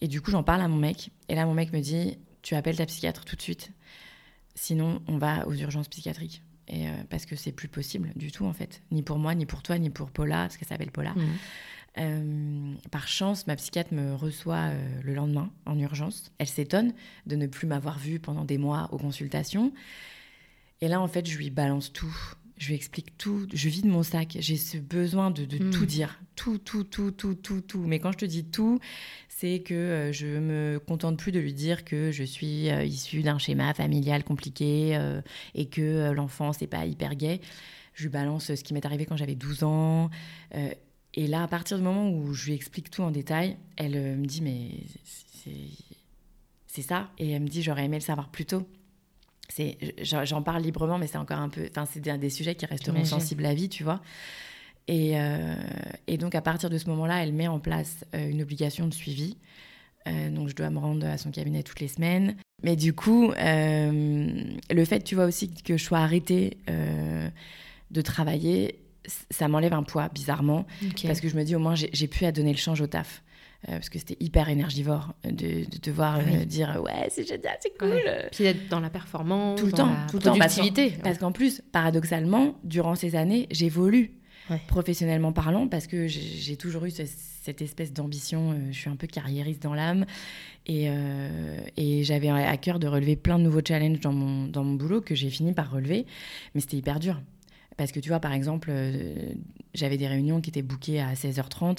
B: Et du coup j'en parle à mon mec. Et là mon mec me dit tu appelles ta psychiatre tout de suite. Sinon on va aux urgences psychiatriques et parce que c'est plus possible du tout en fait ni pour moi ni pour toi ni pour Paula parce qu'elle s'appelle Paula mmh. Euh, par chance, ma psychiatre me reçoit euh, le lendemain en urgence. Elle s'étonne de ne plus m'avoir vue pendant des mois aux consultations. Et là, en fait, je lui balance tout. Je lui explique tout. Je vide mon sac. J'ai ce besoin de, hmm. tout dire. Tout, tout, tout, tout, tout, tout. Mais quand je te dis tout, c'est que euh, je me contente plus de lui dire que je suis issue d'un schéma familial compliqué et que l'enfant, c'est pas hyper gay. Je lui balance ce qui m'est arrivé quand j'avais 12 ans. Et là, à partir du moment où je lui explique tout en détail, elle euh, me dit mais c'est ça. Et elle me dit j'aurais aimé le savoir plus tôt. J'en parle librement, mais c'est encore un peu. Enfin, c'est des, sujets qui resteront sensibles à vie, tu vois. Et, euh, et, donc, à partir de ce moment-là, elle met en place euh, une obligation de suivi. donc, je dois me rendre à son cabinet toutes les semaines. Mais du coup, le fait, tu vois aussi, que je sois arrêtée de travailler, ça m'enlève un poids, bizarrement, parce que je me dis au moins j'ai pu à donner le change au taf. Euh, parce que c'était hyper énergivore de, de te voir ah euh, dire ouais c'est génial c'est cool
A: puis d'être dans la performance
B: tout le temps tout le temps parce qu'en plus paradoxalement durant ces années j'évolue professionnellement parlant parce que j'ai toujours eu cette espèce d'ambition euh, je suis un peu carriériste dans l'âme et, et j'avais à cœur de relever plein de nouveaux challenges dans mon, dans mon boulot que j'ai fini par relever mais c'était hyper dur parce que tu vois, par exemple, euh, j'avais des réunions qui étaient bookées à 16h30.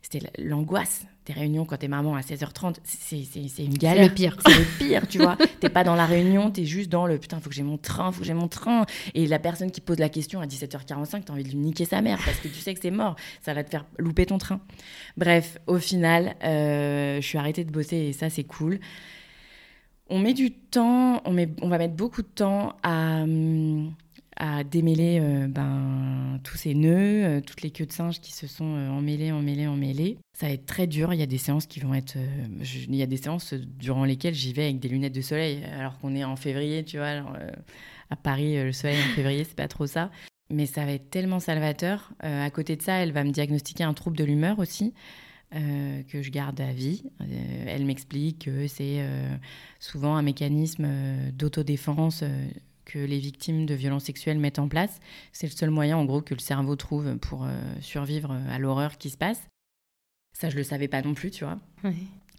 B: C'était l'angoisse des réunions quand t'es maman à 16h30. C'est une galère.
A: C'est le pire.
B: C'est le pire, tu vois. T'es pas dans la réunion, t'es juste dans le putain, faut que j'ai mon train, faut que j'ai mon train. Et la personne qui pose la question à 17h45, t'as envie de lui niquer sa mère parce que tu sais que c'est mort. Ça va te faire louper ton train. Bref, au final, euh, je suis arrêtée de bosser et ça, c'est cool. On met du temps, on, met, on va mettre beaucoup de temps à. Hum, à démêler euh, ben, tous ces nœuds, euh, toutes les queues de singe qui se sont euh, emmêlées, emmêlées, emmêlées. Ça va être très dur. Il y a des séances qui vont être. il y a des séances durant lesquelles j'y vais avec des lunettes de soleil, alors qu'on est en février, tu vois. À Paris, le soleil en février, c'est pas trop ça. Mais ça va être tellement salvateur. à côté de ça, elle va me diagnostiquer un trouble de l'humeur aussi. que je garde à vie. elle m'explique que c'est souvent un mécanisme d'autodéfense que les victimes de violences sexuelles mettent en place. C'est le seul moyen, en gros, que le cerveau trouve pour euh, survivre à l'horreur qui se passe. Ça, je le savais pas non plus, tu vois.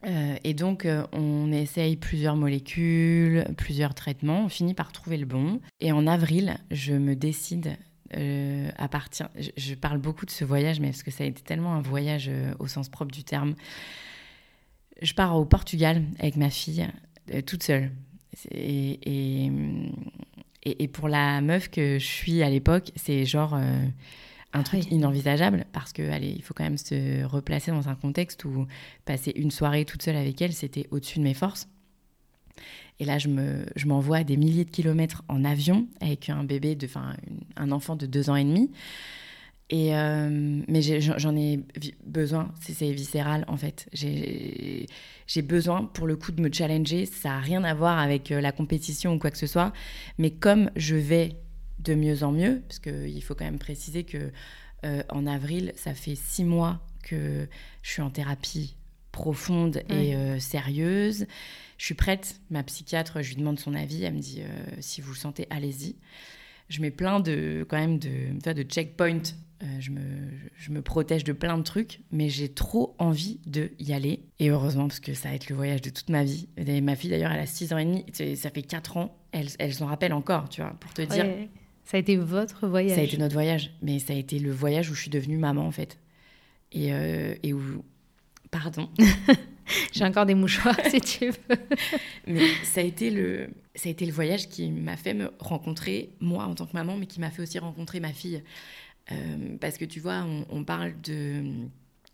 B: Euh, et donc, euh, on essaye plusieurs molécules, plusieurs traitements. On finit par trouver le bon. Et en avril, je me décide à partir. Je, parle beaucoup de ce voyage, mais parce que ça a été tellement un voyage au sens propre du terme. Je pars au Portugal avec ma fille, toute seule. Et, et, et, pour la meuf que je suis à l'époque, c'est genre euh, un truc inenvisageable parce que allez, il faut quand même se replacer dans un contexte où passer une soirée toute seule avec elle, c'était au-dessus de mes forces. Et là, je, me, je m'envoie des milliers de kilomètres en avion avec un bébé, de, enfin, un enfant de deux ans et demi. Et euh, mais j'en ai besoin, c'est viscéral en fait. J'ai besoin pour le coup de me challenger. Ça n'a rien à voir avec euh, la compétition ou quoi que ce soit. Mais comme je vais de mieux en mieux, parce qu'il faut quand même préciser que euh, en avril, ça fait six mois que je suis en thérapie profonde et sérieuse. Je suis prête. Ma psychiatre, je lui demande son avis. Elle me dit si vous le sentez, allez-y. Je mets plein de quand même de, de checkpoints je, me, je, me, protège de plein de trucs, mais j'ai trop envie de y aller. Et heureusement, parce que ça va être le voyage de toute ma vie. Et ma fille, d'ailleurs, elle a 6 ans et demi, ça fait 4 ans, elle, elle s'en rappelle encore, tu vois, pour te dire.
A: Ça a été votre voyage
B: Ça a été notre voyage, mais ça a été le voyage où je suis devenue maman, en fait. Et, euh, et où... Pardon.
A: J'ai encore des mouchoirs, si tu veux.
B: mais ça a été le, ça a été le voyage qui m'a fait me rencontrer, moi, en tant que maman, mais qui m'a fait aussi rencontrer ma fille. Euh, parce que tu vois, on, parle de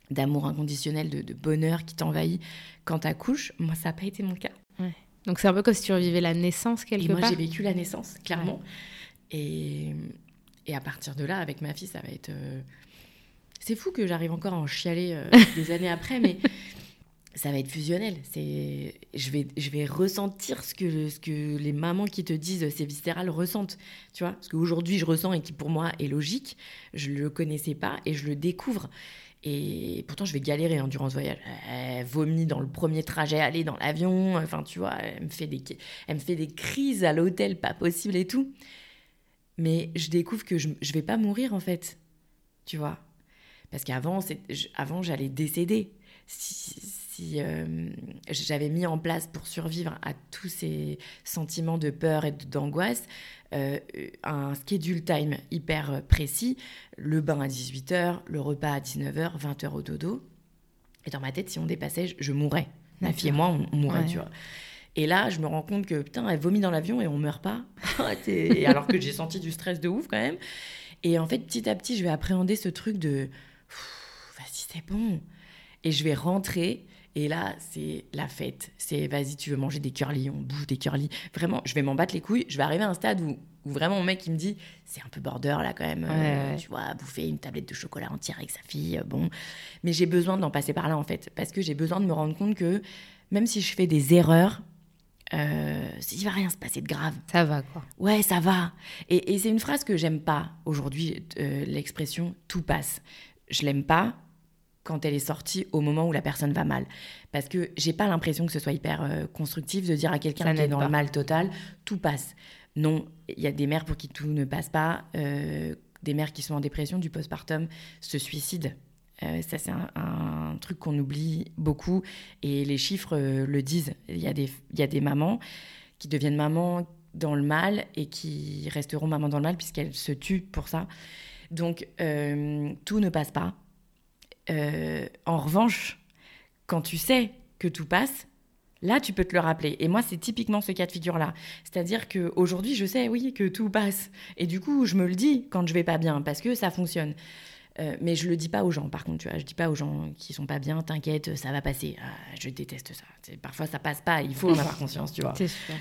B: d'amour inconditionnel, de, bonheur qui t'envahit quand t'accouches. Moi, ça n'a pas été mon cas.
A: Donc c'est un peu comme si tu revivais la naissance quelque
B: et
A: moi,
B: Moi, j'ai vécu la naissance, clairement. Et, et à partir de là, avec ma fille, ça va être... Euh, c'est fou que j'arrive encore à en chialer euh, des années après, mais ça va être fusionnel. C'est, je vais, je vais ressentir ce que, ce que les mamans qui te disent c'est viscéral ressentent, tu vois? Ce qu'aujourd'hui je ressens et qui pour moi est logique, je le connaissais pas et je le découvre. Et pourtant je vais galérer hein, durant ce voyage. Elle vomit dans le premier trajet, aller dans l'avion. Enfin tu vois, elle me fait des, elle me fait des crises à l'hôtel, pas possible et tout. Mais je découvre que je, je vais pas mourir en fait, tu vois? Parce qu'avant, avant j'allais décéder euh, j'avais mis en place pour survivre à tous ces sentiments de peur et d'angoisse euh, un schedule time hyper précis, le bain à 18h, le repas à 19h, 20h au dodo. Et dans ma tête, si on dépassait, je, mourrais. Ma fille et moi, on, mourrait, tu vois. Et là, je me rends compte que putain, elle vomit dans l'avion et on meurt pas. alors que j'ai senti du stress de ouf quand même. Et en fait, petit à petit, je vais appréhender ce truc de vas-y, c'est bon. Et je vais rentrer. Et là, c'est la fête. C'est vas-y, tu veux manger des curly, on bouffe des curly. Vraiment, je vais m'en battre les couilles. Je vais arriver à un stade où, vraiment mon mec il me dit c'est un peu border là quand même. Euh, tu vois, bouffer une tablette de chocolat entière avec sa fille. Euh, bon, mais j'ai besoin d'en passer par là en fait, parce que j'ai besoin de me rendre compte que même si je fais des erreurs, euh, il va rien se passer de grave.
A: Ça va, quoi.
B: Ouais, ça va. Et, c'est une phrase que j'aime pas aujourd'hui, euh, l'expression tout passe. Je l'aime pas quand elle est sortie au moment où la personne va mal. Parce que j'ai pas l'impression que ce soit hyper euh, constructif de dire à quelqu'un qui est dans le mal total, tout passe. Non, il y a des mères pour qui tout ne passe pas, euh, des mères qui sont en dépression, du postpartum, se suicident. Euh, ça, c'est un, truc qu'on oublie beaucoup et les chiffres le disent. Il y, a des, il y a des mamans qui deviennent mamans dans le mal et qui resteront mamans dans le mal puisqu'elles se tuent pour ça. Donc, tout ne passe pas euh, en revanche, quand tu sais que tout passe, là, tu peux te le rappeler. Et moi, c'est typiquement ce cas de figure-là. C'est-à-dire qu'aujourd'hui, je sais, oui, que tout passe. Et du coup, je me le dis quand je vais pas bien, parce que ça fonctionne. Euh, mais je le dis pas aux gens, par contre, tu vois, je dis pas aux gens qui sont pas bien, t'inquiète, ça va passer. Ah, je déteste ça. Parfois, ça passe pas, il faut en avoir conscience, tu vois.
A: C'est super.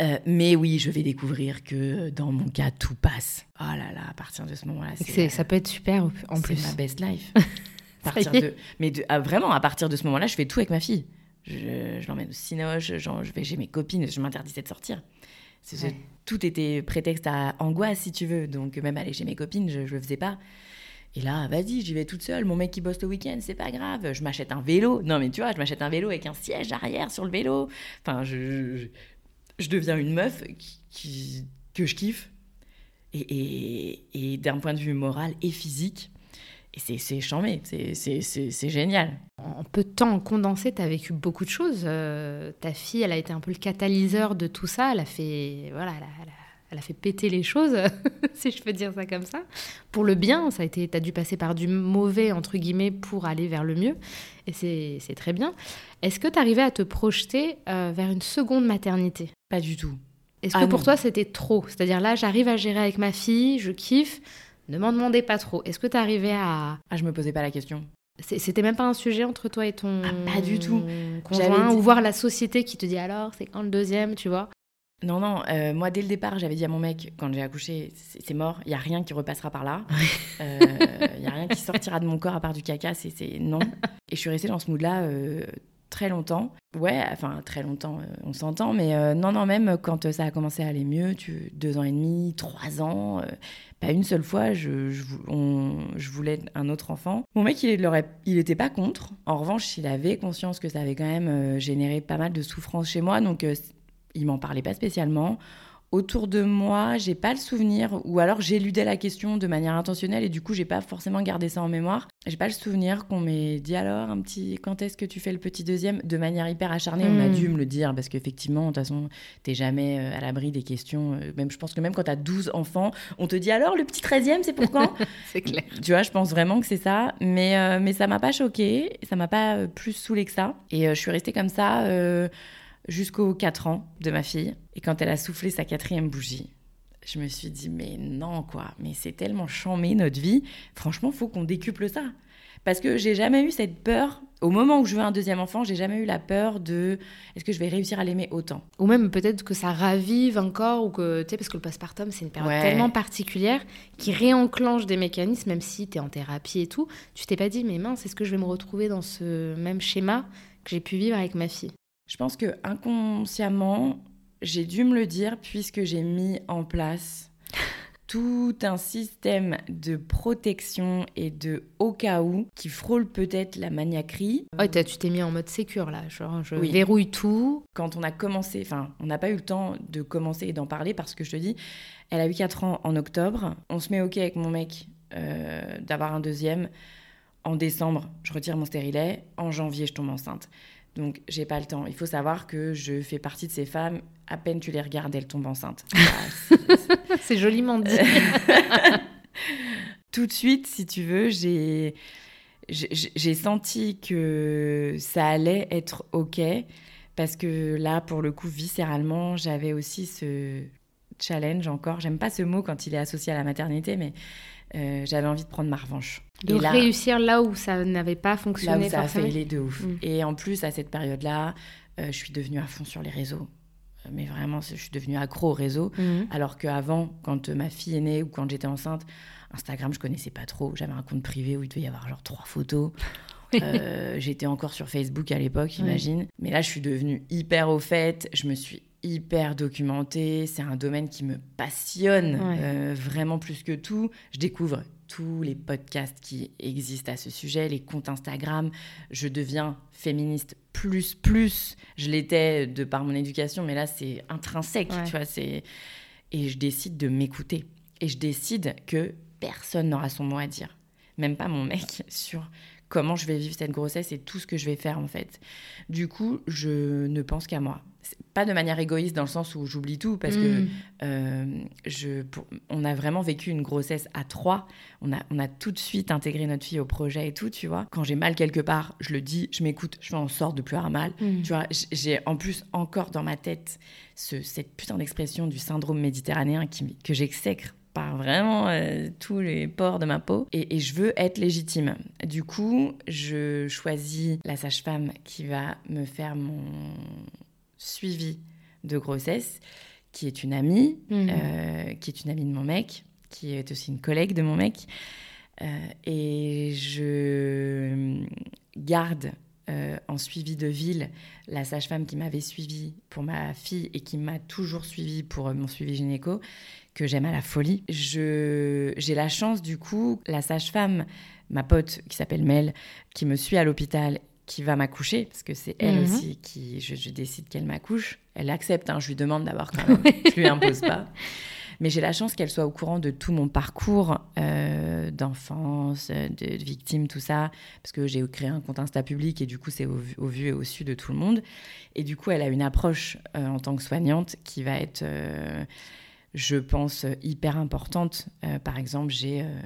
B: Euh, mais oui, je vais découvrir que dans mon cas, tout passe. Oh là là, à partir de ce moment-là,
A: c'est ça peut être super en plus.
B: C'est ma best life. partir de, mais ah, vraiment, à partir de ce moment-là, je fais tout avec ma fille. Je, l'emmène au cinéma, je, je vais chez mes copines, je m'interdisais de sortir. Tout était prétexte à angoisse, si tu veux. Donc, même aller chez mes copines, je ne le faisais pas. Et là, vas-y, j'y vais toute seule. Mon mec qui bosse le week-end, c'est pas grave. Je m'achète un vélo. Non, mais tu vois, je m'achète un vélo avec un siège arrière sur le vélo. Enfin, je, je, deviens une meuf qui, que je kiffe. Et, et, et d'un point de vue moral et physique, et c'est chambé, c'est génial.
A: En peu de temps condensé, tu as vécu beaucoup de choses. Euh, ta fille, elle a été un peu le catalyseur de tout ça. Elle a fait, voilà, elle a, fait péter les choses, si je peux dire ça comme ça. Pour le bien, ça a été, as dû passer par du mauvais, entre guillemets, pour aller vers le mieux. Et c'est très bien. Est-ce que tu arrivais à te projeter euh, vers une seconde maternité?
B: Pas du tout.
A: Est-ce que ah pour toi, c'était trop? C'est-à-dire là, j'arrive à gérer avec ma fille, je kiffe Ne m'en demandez pas trop. Est-ce que tu arrivais à.
B: Ah, je me posais pas la question.
A: C'était même pas un sujet entre toi et ton
B: ah, pas du tout.
A: conjoint ou voir la société qui te dit alors c'est quand le deuxième, tu vois?
B: Non, non, euh, moi dès le départ, j'avais dit à mon mec, quand j'ai accouché, c'est mort, il n'y a rien qui repassera par là, il euh, n'y a rien qui sortira de mon corps à part du caca, c'est non. Et je suis restée dans ce mood-là euh, très longtemps. Ouais, enfin très longtemps, on s'entend, mais non, non, même quand ça a commencé à aller mieux, tu, deux ans et demi, trois ans, pas une seule fois, je, voulais un autre enfant. Mon mec, il n'était pas contre. En revanche, il avait conscience que ça avait quand même généré pas mal de souffrance chez moi, donc il m'en parlait pas spécialement. Autour de moi, j'ai pas le souvenir, ou alors j'éludais la question de manière intentionnelle et du coup j'ai pas forcément gardé ça en mémoire. J'ai pas le souvenir qu'on m'ait dit alors un petit quand est-ce que tu fais le petit deuxième? De manière hyper acharnée. On a hmm. dû me le dire parce qu'effectivement, de toute façon, t'es jamais euh, à l'abri des questions. Euh, même je pense que même quand t'as 12 enfants, on te dit alors le petit 13e, c'est pour quand?
A: C'est clair.
B: Tu vois, je pense vraiment que c'est ça. Mais, euh, mais ça m'a pas choqué, ça m'a pas plus saoulé que ça. Et je suis restée comme ça jusqu'aux 4 ans de ma fille. Et quand elle a soufflé sa quatrième bougie, je me suis dit, mais non, quoi, mais c'est tellement chambé notre vie. Franchement, faut qu'on décuple ça. Parce que j'ai jamais eu cette peur. Au moment où je veux un deuxième enfant, j'ai jamais eu la peur de est-ce que je vais réussir à l'aimer autant?
A: Ou même peut-être que ça ravive encore, ou que, tu sais, parce que le postpartum, c'est une période tellement particulière qui réenclenche des mécanismes, même si tu es en thérapie et tout. Tu t'es pas dit, mais mince, est-ce que je vais me retrouver dans ce même schéma que j'ai pu vivre avec ma fille?
B: Je pense que inconsciemment, j'ai dû me le dire puisque j'ai mis en place tout un système de protection et de au cas où qui frôle peut-être la maniaquerie.
A: Ouais, tu t'es mis en mode sécure là, genre je verrouille tout.
B: Quand on a commencé, enfin, on n'a pas eu le temps de commencer et d'en parler parce que je te dis, elle a eu 4 ans en octobre, on se met OK avec mon mec euh, d'avoir un deuxième. En décembre, je retire mon stérilet. En janvier, je tombe enceinte. Donc, j'ai pas le temps. Il faut savoir que je fais partie de ces femmes, à peine tu les regardes, elles tombent enceintes.
A: c'est joliment dit.
B: Tout de suite, si tu veux, j'ai j'ai senti que ça allait être OK parce que là, pour le coup, viscéralement, j'avais aussi ce challenge encore. J'aime pas ce mot quand il est associé à la maternité, mais euh, j'avais envie de prendre ma revanche.
A: De réussir là où ça n'avait pas fonctionné.
B: Là où ça a fait les deux ouf. Mm. Et en plus, à cette période-là, euh, je suis devenue à fond sur les réseaux. Euh, mais vraiment, je suis devenue accro aux réseaux. Mm. Alors qu'avant, quand ma fille est née ou quand j'étais enceinte, Instagram, je connaissais pas trop. J'avais un compte privé où il devait y avoir genre trois photos. j'étais encore sur Facebook à l'époque, imagine. Mais là, je suis devenue hyper au fait. Je me suis hyper documenté, c'est un domaine qui me passionne euh, vraiment plus que tout. Je découvre tous les podcasts qui existent à ce sujet, les comptes Instagram. Je deviens féministe plus plus. Je l'étais de par mon éducation, mais là c'est intrinsèque, tu vois. C'est et je décide de m'écouter et je décide que personne n'aura son mot à dire, même pas mon mec sur comment je vais vivre cette grossesse et tout ce que je vais faire en fait. Du coup, je ne pense qu'à moi. Pas de manière égoïste dans le sens où j'oublie tout, parce que mm. euh, je, on a vraiment vécu une grossesse à trois. On a, on a tout de suite intégré notre fille au projet et tout, tu vois. Quand j'ai mal quelque part, je le dis, je m'écoute, je fais en sorte de plus avoir mal. Mm. Tu vois, j'ai en plus encore dans ma tête ce, cette putain d'expression du syndrome méditerranéen qui, que j'exècre vraiment euh, tous les pores de ma peau et, je veux être légitime. Du coup, je choisis la sage-femme qui va me faire mon suivi de grossesse, qui est une amie, mhm. euh, qui est une amie de mon mec, qui est aussi une collègue de mon mec. Euh, et je garde en suivi de ville la sage-femme qui m'avait suivi pour ma fille et qui m'a toujours suivi pour mon suivi gynéco, que j'aime à la folie. Je, j'ai la chance, du coup, la sage-femme, ma pote qui s'appelle Mel, qui me suit à l'hôpital, qui va m'accoucher, parce que c'est elle mhm. aussi qui, je, décide qu'elle m'accouche. Elle accepte, hein, je lui demande d'avoir quand même, je lui impose pas. Mais j'ai la chance qu'elle soit au courant de tout mon parcours euh, d'enfance, de, victime, tout ça, parce que j'ai créé un compte Insta public et du coup c'est au, vu et au su de tout le monde. Et du coup elle a une approche euh, en tant que soignante qui va être euh, je pense, hyper importante. Euh, par exemple, j'ai euh,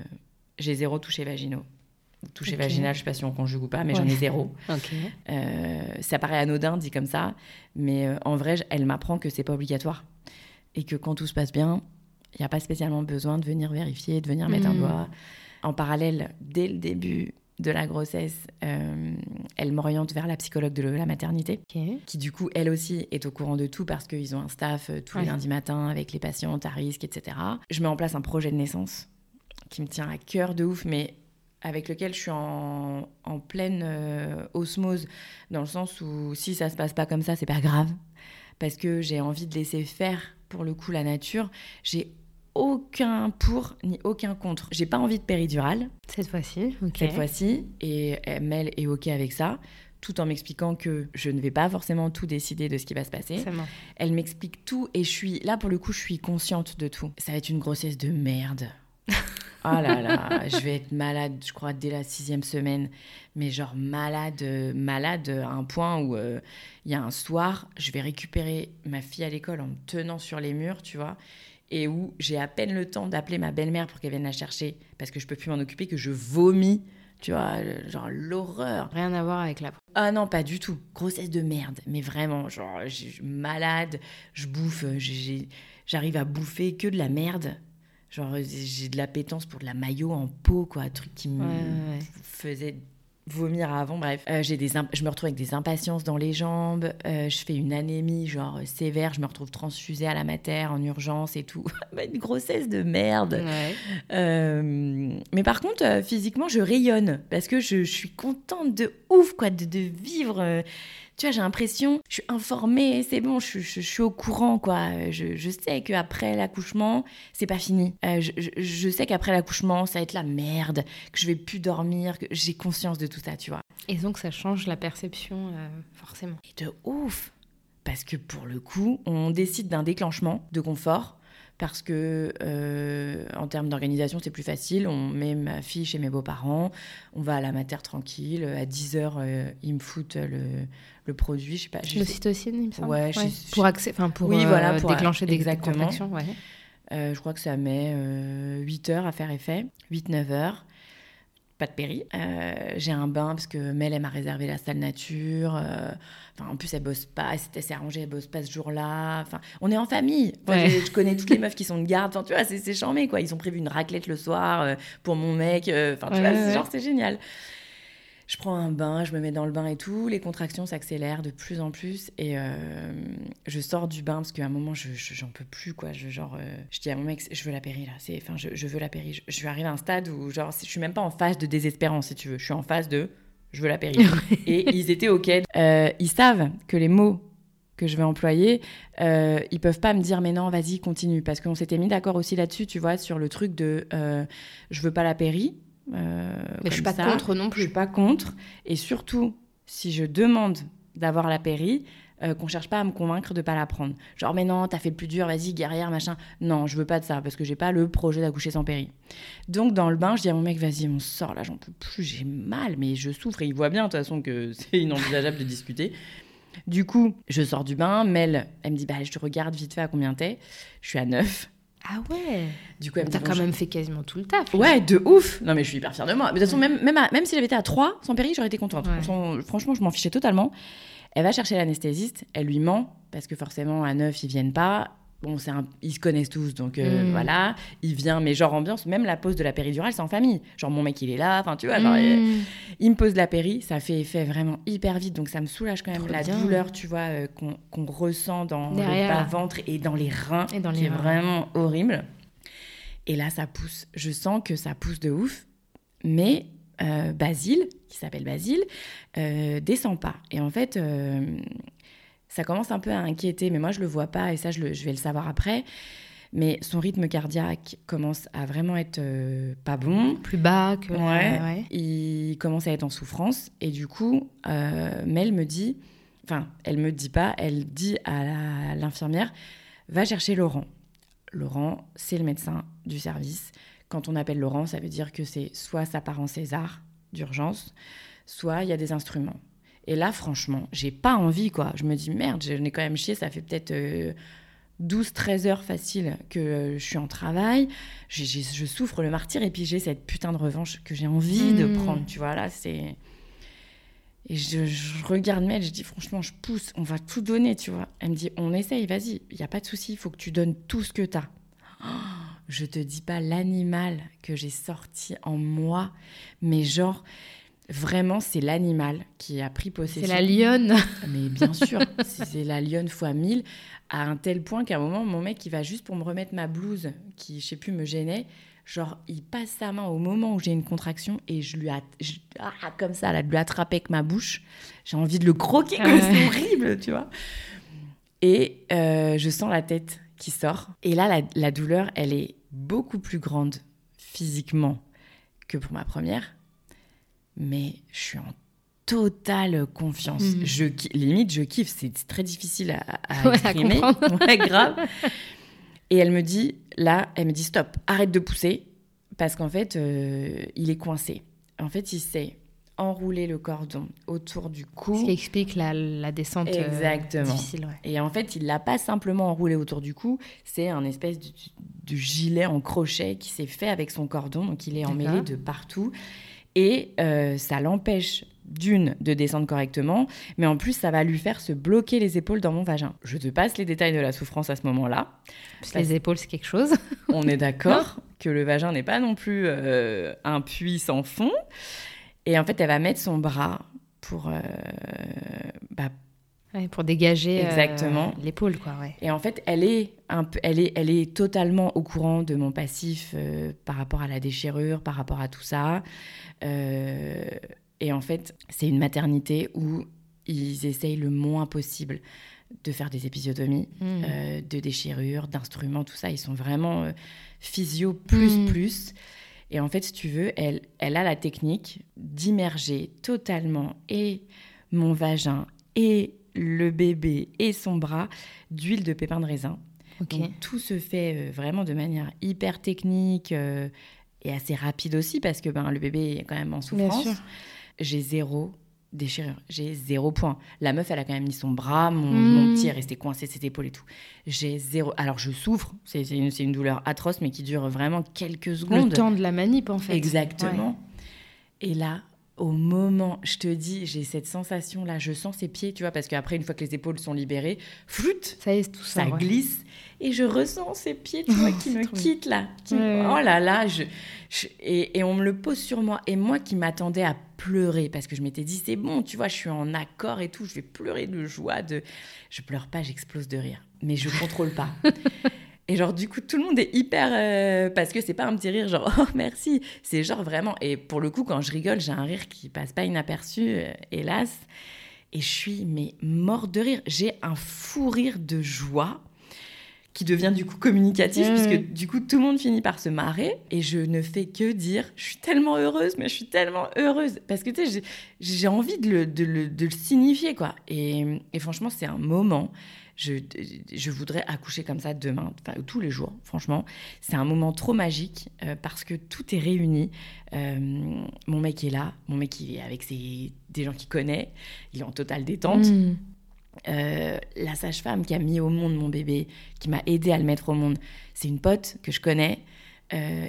B: j'ai zéro toucher vaginaux. Toucher vaginal, je sais pas si on conjugue ou pas, mais j'en ai zéro. Euh, ça paraît anodin dit comme ça, mais en vrai, elle m'apprend que c'est pas obligatoire et que quand tout se passe bien, Il n'y a pas spécialement besoin de venir vérifier, de venir mettre un
A: Mhm.
B: doigt. En parallèle, dès le début de la grossesse, euh, elle m'oriente vers la psychologue de la maternité, qui du coup, elle aussi, est au courant de tout parce qu'ils ont un staff euh, tous les lundis matins avec les patientes à risque, etc. Je mets en place un projet de naissance qui me tient à cœur de ouf, mais avec lequel je suis en, en pleine euh, osmose, dans le sens où si ça se passe pas comme ça, c'est pas grave, parce que j'ai envie de laisser faire pour le coup la nature. J'ai aucun pour ni aucun contre. J'ai pas envie de péridurale
A: Cette fois-ci, ok.
B: cette fois-ci, et euh, Mel est ok avec ça, tout en m'expliquant que je ne vais pas forcément tout décider de ce qui va se passer.
A: Bon.
B: Elle m'explique tout et je suis là pour le coup, je suis consciente de tout. Ça va être une grossesse de merde. Oh là là, je vais être malade, je crois, dès la sixième semaine. Mais genre malade, malade à un point où euh, il y a un soir, je vais récupérer ma fille à l'école en me tenant sur les murs, tu vois, et où j'ai à peine le temps d'appeler ma belle-mère pour qu'elle vienne la chercher parce que je peux plus m'en occuper, que je vomis, tu vois, genre l'horreur.
A: Rien à voir avec la.
B: Ah non, pas du tout. Grossesse de merde. Mais vraiment, genre, je suis malade, je bouffe, j'arrive à bouffer que de la merde. Genre, j'ai de l'appétence pour de la maillot en peau, quoi. Un truc qui me
A: Ouais,
B: faisait vomir avant. Bref, Euh, j'ai des je me retrouve avec des impatiences dans les jambes. euh, je fais une anémie, genre, euh, sévère. Je me retrouve transfusée à la mater en urgence et tout. Bah, une grossesse de merde.
A: Ouais.
B: Euh, mais par contre, physiquement, je rayonne parce que je, je suis contente de ouf, quoi, de, de vivre. Tu vois, j'ai l'impression, je suis informée, c'est bon, je, je- je suis au courant, quoi. Je, je sais qu'après l'accouchement, c'est pas fini. Euh, je sais qu'après l'accouchement, ça va être la merde, que je vais plus dormir, que j'ai conscience de tout ça, tu vois.
A: Et donc ça change la perception, euh, forcément.
B: Et de ouf Parce que pour le coup, on décide d'un déclenchement de confort. Parce que, euh, en termes d'organisation, c'est plus facile. On met ma fille chez mes beaux-parents, on va à la mater tranquille. À 10h, ils me foutent le, le produit. Je sais pas.
A: L'ocytocine, il me semble.
B: Ouais, je-
A: Pour, accès, pour
B: Oui,
A: euh,
B: voilà, pour,
A: déclencher des
B: exactement.
A: Ouais.
B: Euh, je crois que ça met 8 heures à faire effet, 8-9 heures. Pas de péri. Euh, j'ai un bain parce que Mel, elle m'a réservé la salle nature. euh, Enfin, en plus, elle bosse pas. Elle s'était s'est arrangée, elle bosse pas ce jour-là. Enfin, on est en famille. Enfin,
A: Ouais.
B: je, je connais toutes les meufs qui sont de garde. Enfin, tu vois, c'est charmé, quoi. Ils ont prévu une raclette le soir euh, pour mon mec. euh, Enfin, tu
A: Ouais,
B: vois,
A: ouais, ouais.
B: genre, c'est génial. Je prends un bain, je me mets dans le bain et tout. Les contractions s'accélèrent de plus en plus. Et euh, je sors du bain parce qu'à un moment, je, je- j'en peux plus, quoi. Je, genre, euh, je dis à mon mec, je veux la péri, là. C'est, enfin, je, je veux la péri. Je, je suis arrivée à un stade où, genre, je suis même pas en phase de désespérance, si tu veux. Je suis en phase de, je veux la péri. et ils étaient OK. Euh, ils savent que les mots que je vais employer, euh, ils peuvent pas me dire mais non vas-y continue parce qu'on s'était mis d'accord aussi là-dessus tu vois sur le truc de euh, je veux pas la péri
A: Mais je suis pas
B: ça.
A: contre non
B: Je
A: plus.
B: suis pas contre. Et surtout, si je demande d'avoir la péri, euh, qu'on cherche pas à me convaincre de pas la prendre. Genre, mais non, t'as fait le plus dur, vas-y, guerrière, machin. Non, je veux pas de ça, parce que j'ai pas le projet d'accoucher sans péri. Donc, dans le bain, je dis à mon mec, vas-y, on sort là, j'en peux plus, j'ai mal, mais je souffre. Et il voit bien, de toute façon, que c'est inenvisageable de discuter. Du coup, je sors du bain, Mel, elle me dit, bah, je te regarde vite fait à combien t'es. Je suis à 9.
A: Ah ouais
B: Du coup, elle
A: T'as quand même fait quasiment tout le taf.
B: Ouais, de ouf. Non, mais je suis hyper fière de moi. Mais de toute façon, même, même, à- même si j'avais été à 3 sans péri, j'aurais été contente.
A: Ouais.
B: Franchement, franchement, je m'en fichais totalement. Elle va chercher l'anesthésiste, elle lui ment, parce que forcément, à 9, ils viennent pas. Bon, c'est un- ils se connaissent tous, donc euh,
A: Mm.
B: voilà. Il vient, mais genre ambiance, même la pause de la péridurale, c'est en famille. Genre, mon mec, il est là, enfin, tu vois, genre,
A: Mmh.
B: il me pose la péri, ça fait effet vraiment hyper vite, donc ça me soulage quand même
A: Trop
B: la
A: bien.
B: douleur, tu vois, euh, qu'on ressent dans
A: Derrière,
B: le bas-ventre et dans les reins,
A: Et dans
B: qui
A: les
B: est
A: reins.
B: vraiment horrible. Et là, ça pousse. Je sens que ça pousse de ouf, mais euh, Basile, qui s'appelle Basile, euh, descend pas. Et en fait, ça commence un peu à inquiéter, mais moi, je le vois pas, et ça, je, le- je vais le savoir après. Mais son rythme cardiaque commence à vraiment être euh, pas bon.
A: Plus bas que.
B: Ouais.
A: ouais.
B: Il commence à être en souffrance et du coup, euh, Mel me dit, enfin, elle me dit pas, elle dit à l'infirmière, va chercher Laurent. Laurent, c'est le médecin du service. Quand on appelle Laurent, ça veut dire que c'est soit ça part en César d'urgence, soit il y a des instruments. Et là, franchement, j'ai pas envie, quoi. Je me dis, merde, je n'ai quand même chié, ça fait peut-être 12-13 heures facile que euh, je suis en travail. Je souffre le martyr et puis j'ai cette putain de revanche que j'ai envie de
A: Mm.
B: prendre, tu vois. Là, c'est. Et je, je regarde Mel, je dis, franchement, je pousse, on va tout donner, tu vois. Elle me dit, on essaye, vas-y, il n'y a pas de souci, il faut que tu donnes tout ce que tu as. je te dis pas l'animal que j'ai sorti en moi, mais genre vraiment c'est l'animal qui a pris possession.
A: C'est la lionne.
B: Mais bien sûr, c'est la lionne fois mille, à un tel point qu'à un moment, mon mec, il va juste pour me remettre ma blouse, qui, je sais plus, me gênait. Genre, il passe sa main au moment où j'ai une contraction et je lui a, ah, comme ça, là, de lui attraper avec ma bouche. J'ai envie de le croquer, c'est horrible, tu vois. Et euh, je sens la tête qui sort. Et là, la, la douleur, elle est beaucoup plus grande physiquement que pour ma première. Mais je suis en totale confiance. Mm. Je, limite, je kiffe. C'est très difficile à, à exprimer. ouais, grave. Et elle me dit, là, elle me dit, stop, arrête de pousser, parce qu'en fait, euh, il est coincé. En fait, il s'est enroulé le cordon autour du cou.
A: Ce qui explique la, la descente euh, Exactement. difficile.
B: Et en fait, il l'a pas simplement enroulé autour du cou, c'est un espèce de, gilet en crochet qui s'est fait avec son cordon, donc il est emmêlé de partout. Et euh, ça l'empêche d'une, de descendre correctement, mais en plus, ça va lui faire se bloquer les épaules dans mon vagin. Je te passe les détails de la souffrance à ce moment-là.
A: les épaules, c'est quelque chose.
B: on est d'accord que le vagin n'est pas non plus euh, un puits sans fond. Et en fait, elle va mettre son bras pour... Euh,
A: bah, pour dégager
B: euh, Exactement.
A: l'épaule, quoi.
B: Et en fait, elle est, un peu, elle, est, elle est totalement au courant de mon passif par rapport à la déchirure, par rapport à tout ça. Euh, et en fait, c'est une maternité où ils essayent le moins possible de faire des épisiotomies, mmh. euh, de déchirures, d'instruments, tout ça. Ils sont vraiment euh, physio plus mmh. plus. Et en fait, si tu veux, elle, elle a la technique d'immerger totalement et mon vagin et le bébé et son bras d'huile de pépin de raisin. Donc tout se fait euh, vraiment de manière hyper technique et assez rapide aussi parce que ben, le bébé est quand même en souffrance. J'ai zéro déchirure. J'ai zéro point. La meuf, elle a quand même mis son bras, mon, hmm. petit est resté coincé cette épaule et tout. J'ai zéro. Alors je souffre, c'est une, une, douleur atroce, mais qui dure vraiment quelques secondes.
A: Le temps de la manip, en fait.
B: Exactement. Et là, au moment, je te dis, j'ai cette sensation là, je sens ses pieds, tu vois, parce qu'après, une fois que les épaules sont libérées, flûte,
A: ça, est, tout ça,
B: ça glisse, et je ressens ses pieds, tu vois, qui me quittent là. oh là là, je, et, et, on me le pose sur moi. Et moi qui m'attendais à pleurer, parce que je m'étais dit, c'est bon, tu vois, je suis en accord et tout, je vais pleurer de joie, de... Je pleure pas, j'explose de rire, mais je contrôle pas. Et genre, du coup, tout le monde est hyper. Euh, parce que c'est pas un petit rire, genre, oh merci. C'est genre vraiment. Et pour le coup, quand je rigole, j'ai un rire qui passe pas inaperçu, euh, hélas. Et je suis, mais mort de rire. J'ai un fou rire de joie qui devient du coup communicatif, puisque du coup tout le monde finit par se marrer, et je ne fais que dire, je suis tellement heureuse, mais je suis tellement heureuse, parce que tu sais, j'ai envie de le, de, le, de le, signifier, quoi. Et, et franchement, c'est un moment je, je, voudrais accoucher comme ça demain, enfin, tous les jours, franchement. C'est un moment trop magique euh, parce que tout est réuni. Euh, mon mec est là, mon mec il est avec ses, des gens qu'il connaît, il est en totale détente. Mm. Euh, la sage-femme qui a mis au monde mon bébé, qui m'a aidé à le mettre au monde, c'est une pote que je connais.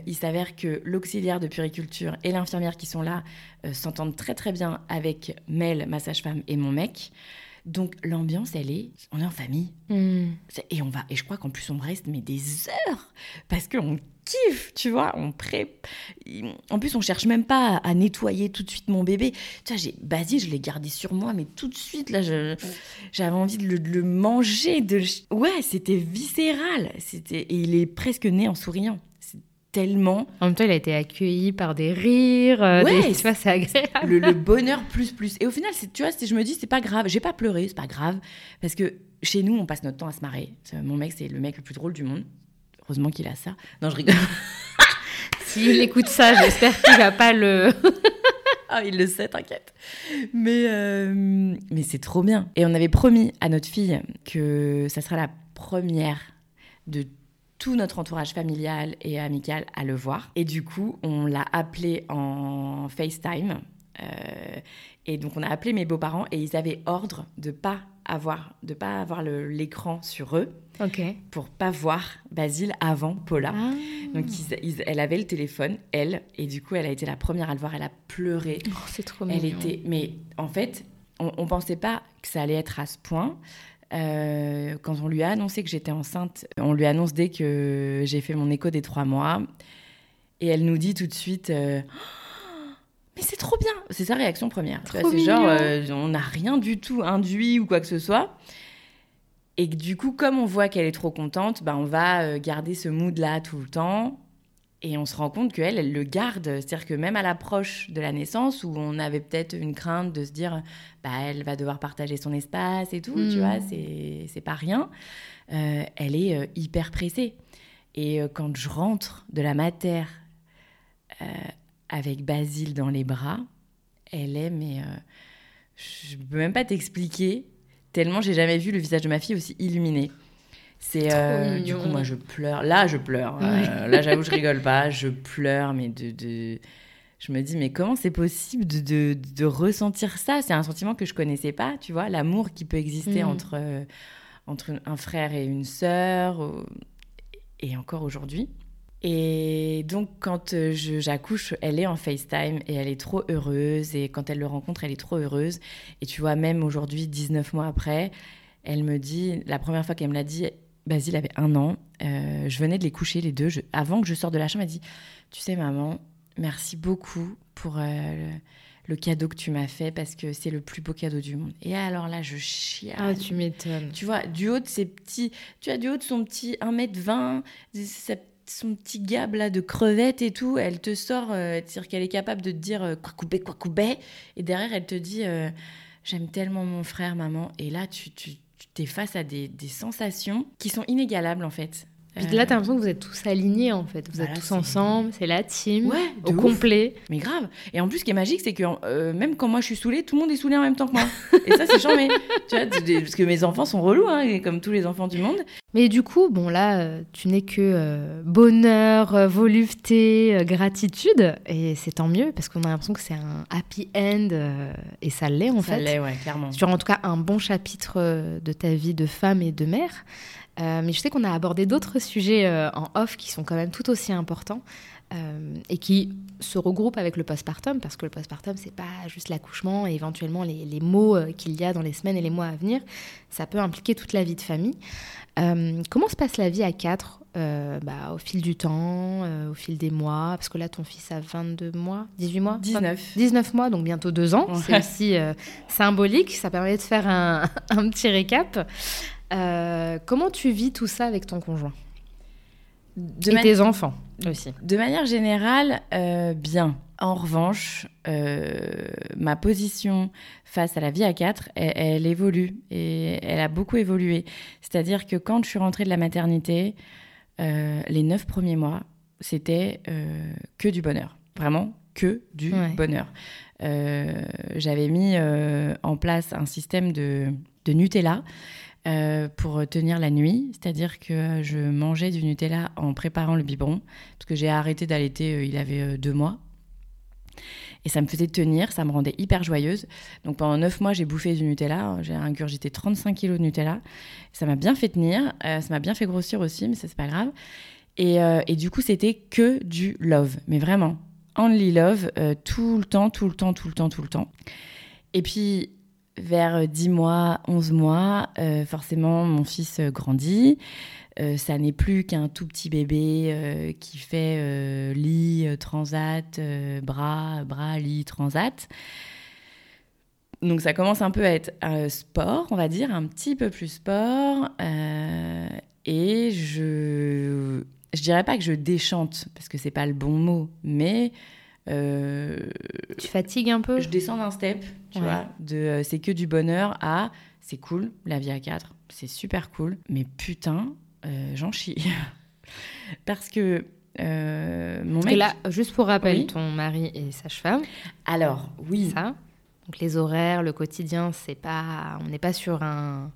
B: il s'avère que l'auxiliaire de puriculture et l'infirmière qui sont là s'entendent très très bien avec Mel, ma sage-femme, et mon mec. Donc l'ambiance, elle est, on est en famille. Hmm. Et on va, et je crois qu'en plus on reste mais des heures parce qu'on kiffe, tu vois, on pré. En plus, on cherche même pas à nettoyer tout de suite mon bébé. Tu vois, j'ai Basile, je l'ai gardé sur moi, mais tout de suite là, j'avais envie de le, manger. De, ouais, c'était viscéral. C'était et il est presque né en souriant tellement.
A: En même temps, il a été accueilli par des rires, euh, ouais, des... c'est agréable.
B: Le, bonheur plus plus. Et au final, tu vois, je me dis, c'est pas grave, j'ai pas pleuré, c'est pas grave, parce que chez nous, on passe notre temps à se marrer. Mon mec, c'est le mec le plus drôle du monde. Heureusement qu'il a ça. Non, je rigole.
A: S'il écoute ça, j'espère qu'il va pas le.
B: ah, il le sait, t'inquiète. Mais, euh, mais c'est trop bien. Et on avait promis à notre fille que ça sera la première de tout notre entourage familial et amical à le voir. Et du coup, on l'a appelé en FaceTime. Euh, et donc, on a appelé mes beaux-parents et ils avaient ordre de pas avoir de pas avoir l'écran sur eux
A: ok
B: pour pas voir Basile avant Paula. Ah. Donc elle avait le téléphone, elle, et du coup elle a été la première à le voir. Elle a pleuré.
A: Oh, c'est trop
B: Elle était, mais en fait, on, on pensait pas que ça allait être à ce point. Euh, quand on lui a annoncé que j'étais enceinte, on lui annonce dès que j'ai fait mon écho des trois mois. Et elle nous dit tout de suite euh, Mais c'est trop bien C'est sa réaction première. C'est genre, euh, on n'a rien du tout induit ou quoi que ce soit. Et du coup, comme on voit qu'elle est trop contente, bah, on va garder ce mood-là tout le temps. Et on se rend compte qu'elle, elle le garde. C'est-à-dire que même à l'approche de la naissance, où on avait peut-être une crainte de se dire, bah, elle va devoir partager son espace et tout, tu vois, hmm. c'est pas rien. Euh, elle est euh, hyper pressée. Et euh, quand je rentre de la matière avec Basile dans les bras, elle est, mais je peux même pas t'expliquer, tellement j'ai jamais vu le visage de ma fille aussi illuminé. C'est euh, du coup moi je pleure. Là je pleure. Euh, là j'avoue je rigole pas. Je pleure mais de, de... je me dis mais comment c'est possible de, de, de, ressentir ça? C'est un sentiment que je connaissais pas. Tu vois l'amour qui peut exister mm. entre euh, entre un frère et une sœur et encore aujourd'hui. Et donc, quand j'accouche, elle est en FaceTime et elle est trop heureuse. Et quand elle le rencontre, elle est trop heureuse. Et tu vois, même aujourd'hui, 19 mois après, elle me dit, la première fois qu'elle me l'a dit, Basile avait un an. Euh, je venais de les coucher les deux. avant que je sorte de la chambre, elle dit Tu sais, maman, merci beaucoup pour euh, le, cadeau que tu m'as fait parce que c'est le plus beau cadeau du monde. Et alors là, je chiale.
A: Ah, tu m'étonnes.
B: Tu vois, du haut de ses petits. Tu as du haut de son petit 1m20, son petit gab là de crevettes et tout, elle te sort, euh, c'est-à-dire qu'elle est capable de te dire quoi couper, quoi couper. Et derrière, elle te dit J'aime tellement mon frère, maman. Et là, tu, tu tu face à des, sensations qui sont inégalables en fait.
A: Puis là, t'as l'impression que vous êtes tous alignés en fait. Vous êtes tous ensemble, c'est la team, au complet.
B: Mais grave. Et en plus, ce qui est magique, c'est que euh, même quand moi je suis saoulée, tout le monde est saoulé en même temps que moi. et ça, c'est charmé. tu vois, parce que mes enfants sont relous, hein, comme tous les enfants du monde.
A: Mais du coup, bon là, euh, tu n'es que euh, bonheur, volupté, gratitude, et c'est tant mieux parce qu'on a l'impression que c'est un happy end, et ça l'est en fait.
B: Ça l'est, ouais, clairement.
A: Sur en tout cas un bon chapitre de ta vie de femme et de mère. Euh, mais je sais qu'on a abordé d'autres sujets euh, en off qui sont quand même tout aussi importants euh, et qui se regroupent avec le postpartum parce que le postpartum c'est pas juste l'accouchement et éventuellement les, les mots qu'il y a dans les semaines et les mois à venir. Ça peut impliquer toute la vie de famille. comment se passe la vie à quatre bah, au fil du temps, au fil des mois? Parce que là, ton fils a 22 mois, 18 mois?
B: 19.
A: 19 mois, donc bientôt deux ans. C'est aussi symbolique. Ça permet de faire un, un petit récap. Euh, comment tu vis tout ça avec ton conjoint de Et tes enfants aussi
B: De manière générale, euh, bien. En revanche, euh, ma position face à la vie à quatre, elle, évolue et elle a beaucoup évolué. C'est-à-dire que quand je suis rentrée de la maternité, les neuf premiers mois, c'était que du bonheur. Vraiment que du bonheur. J'avais mis en place un système de, de Nutella euh, pour tenir la nuit. C'est-à-dire que je mangeais du Nutella en préparant le biberon, parce que j'ai arrêté d'allaiter, euh, il avait euh, deux mois. Et ça me faisait tenir, ça me rendait hyper joyeuse. Donc pendant neuf mois, j'ai bouffé du Nutella. J'ai ingurgité 35 kilos de Nutella. Ça m'a bien fait tenir. ça m'a bien fait grossir aussi, mais ça, c'est pas grave. Et, du coup, c'était que du love. Mais vraiment, only love, tout le temps, tout le temps, tout le temps, tout le temps. Et puis, vers 10 mois, 11 mois, euh, forcément, mon fils euh, grandit. Euh, ça n'est plus qu'un tout petit bébé qui fait lit, transat, bras, bras, lit, transat. Donc ça commence un peu à être sport, on va dire, un petit peu plus sport. et je, je dirais pas que je déchante, parce que c'est pas le bon mot, mais
A: euh, tu fatigues un peu
B: Je descends d'un step, tu vois, de euh, c'est que du bonheur à c'est cool, la vie à quatre, c'est super cool, mais putain, euh, j'en chie. Parce que mon mec.
A: là, juste pour rappel, ton mari est sage-femme.
B: Alors, oui.
A: Ça. Donc les horaires, le quotidien, c'est pas, on n'est pas sur un,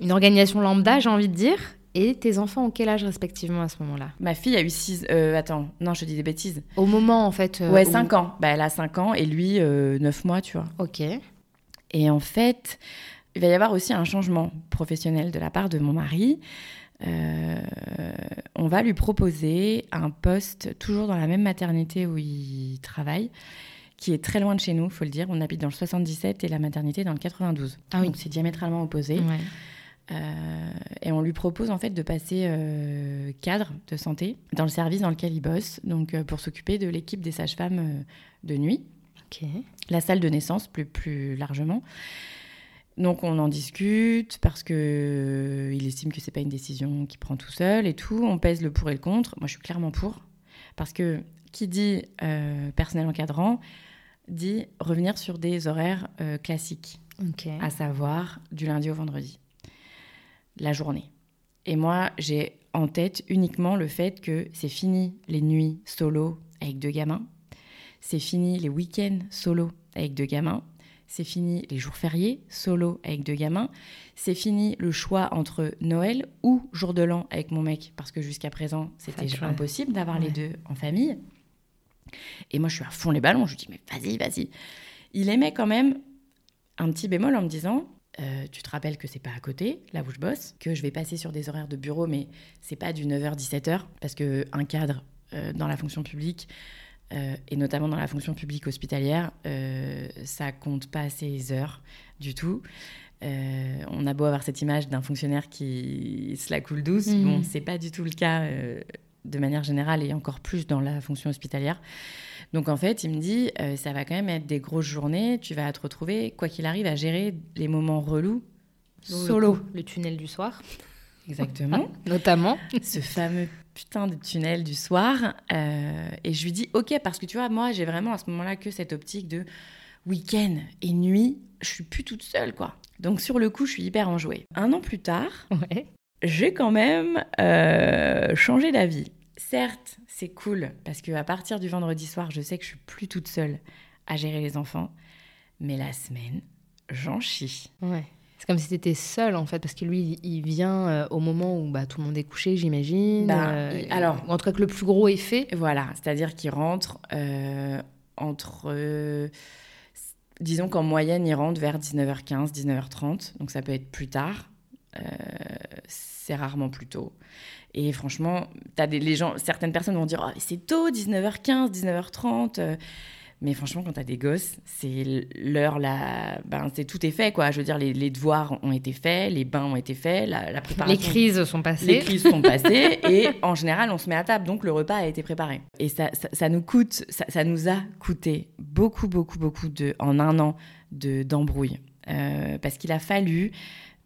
A: une organisation lambda, j'ai envie de dire. Et tes enfants ont quel âge respectivement à ce moment-là?
B: Ma fille a eu 6... Euh, attends, non, je dis des bêtises.
A: Au moment, en fait...
B: Euh, ouais, 5 ans. Bah, elle a 5 ans et lui, 9 euh, mois, tu vois.
A: Ok.
B: Et en fait, il va y avoir aussi un changement professionnel de la part de mon mari. on va lui proposer un poste toujours dans la même maternité où il travaille, qui est très loin de chez nous, faut le dire. On habite dans le 77 et la maternité dans le 92. Ah oui. Donc c'est diamétralement opposé. Ouais. Euh, et on lui propose en fait de passer euh, cadre de santé dans le service dans lequel il bosse, donc euh, pour s'occuper de l'équipe des sages-femmes de nuit, la salle de naissance plus, plus largement. Donc on en discute parce que il estime que c'est pas une décision qu'il prend tout seul et tout. On pèse le pour et le contre. Moi je suis clairement pour parce que qui dit personnel encadrant dit revenir sur des horaires classiques, à savoir du lundi au vendredi la journée. Et moi, j'ai en tête uniquement le fait que c'est fini les nuits solo avec deux gamins, c'est fini les week-ends solo avec deux gamins, c'est fini les jours fériés solo avec deux gamins, c'est fini le choix entre Noël ou jour de l'an avec mon mec, parce que jusqu'à présent, c'était impossible d'avoir les deux en famille. Et moi, je suis à fond les ballons, je lui dis, mais vas-y, vas-y. Il aimait quand même un petit bémol en me disant, euh, tu te rappelles que c'est pas à côté, là où je bosse, que je vais passer sur des horaires de bureau, mais c'est pas du 9h-17h, parce qu'un cadre euh, dans la fonction publique, euh, et notamment dans la fonction publique hospitalière, ça compte pas ses heures du tout. on a beau avoir cette image d'un fonctionnaire qui se la coule douce, mmh. bon, c'est pas du tout le cas de manière générale et encore plus dans la fonction hospitalière. Donc en fait, il me dit, euh, ça va quand même être des grosses journées, tu vas te retrouver, quoi qu'il arrive, à gérer les moments relous solo.
A: Le, tunnel du soir.
B: Exactement.
A: Notamment.
B: Ce fameux putain de tunnel du soir. Euh, et je lui dis, ok, parce que tu vois, moi, j'ai vraiment à ce moment-là que cette optique de week-end et nuit, je suis plus toute seule, quoi. Donc sur le coup, je suis hyper enjouée. Un an plus tard, j'ai quand même euh, changé d'avis. Certes, c'est cool parce que à partir du vendredi soir, je sais que je suis plus toute seule à gérer les enfants, mais la semaine, j'en chie.
A: Ouais. C'est comme si tu étais seule en fait, parce que lui, il vient euh, au moment où bah, tout le monde est couché, j'imagine.
B: Bah, euh, alors,
A: en tout cas que le plus gros est fait.
B: Voilà, c'est-à-dire qu'il rentre euh, entre, disons qu'en moyenne, il rentre vers 19h15, 19h30, donc ça peut être plus tard. c'est rarement plus tôt. Et franchement, as des, les gens, certaines personnes vont dire oh, c'est tôt, 19h15, 19h30. Mais franchement, quand tu as des gosses, c'est l'heure là. Ben, c'est tout est fait, quoi. Je veux dire, les, devoirs ont été faits, les bains ont été faits, la, préparation.
A: Les crises sont passées.
B: Les crises sont passées. et en général, on se met à table, donc le repas a été préparé. Et ça, ça, nous coûte, ça, nous a coûté beaucoup, beaucoup, beaucoup de, en un an de d'embrouille. Euh, parce qu'il a fallu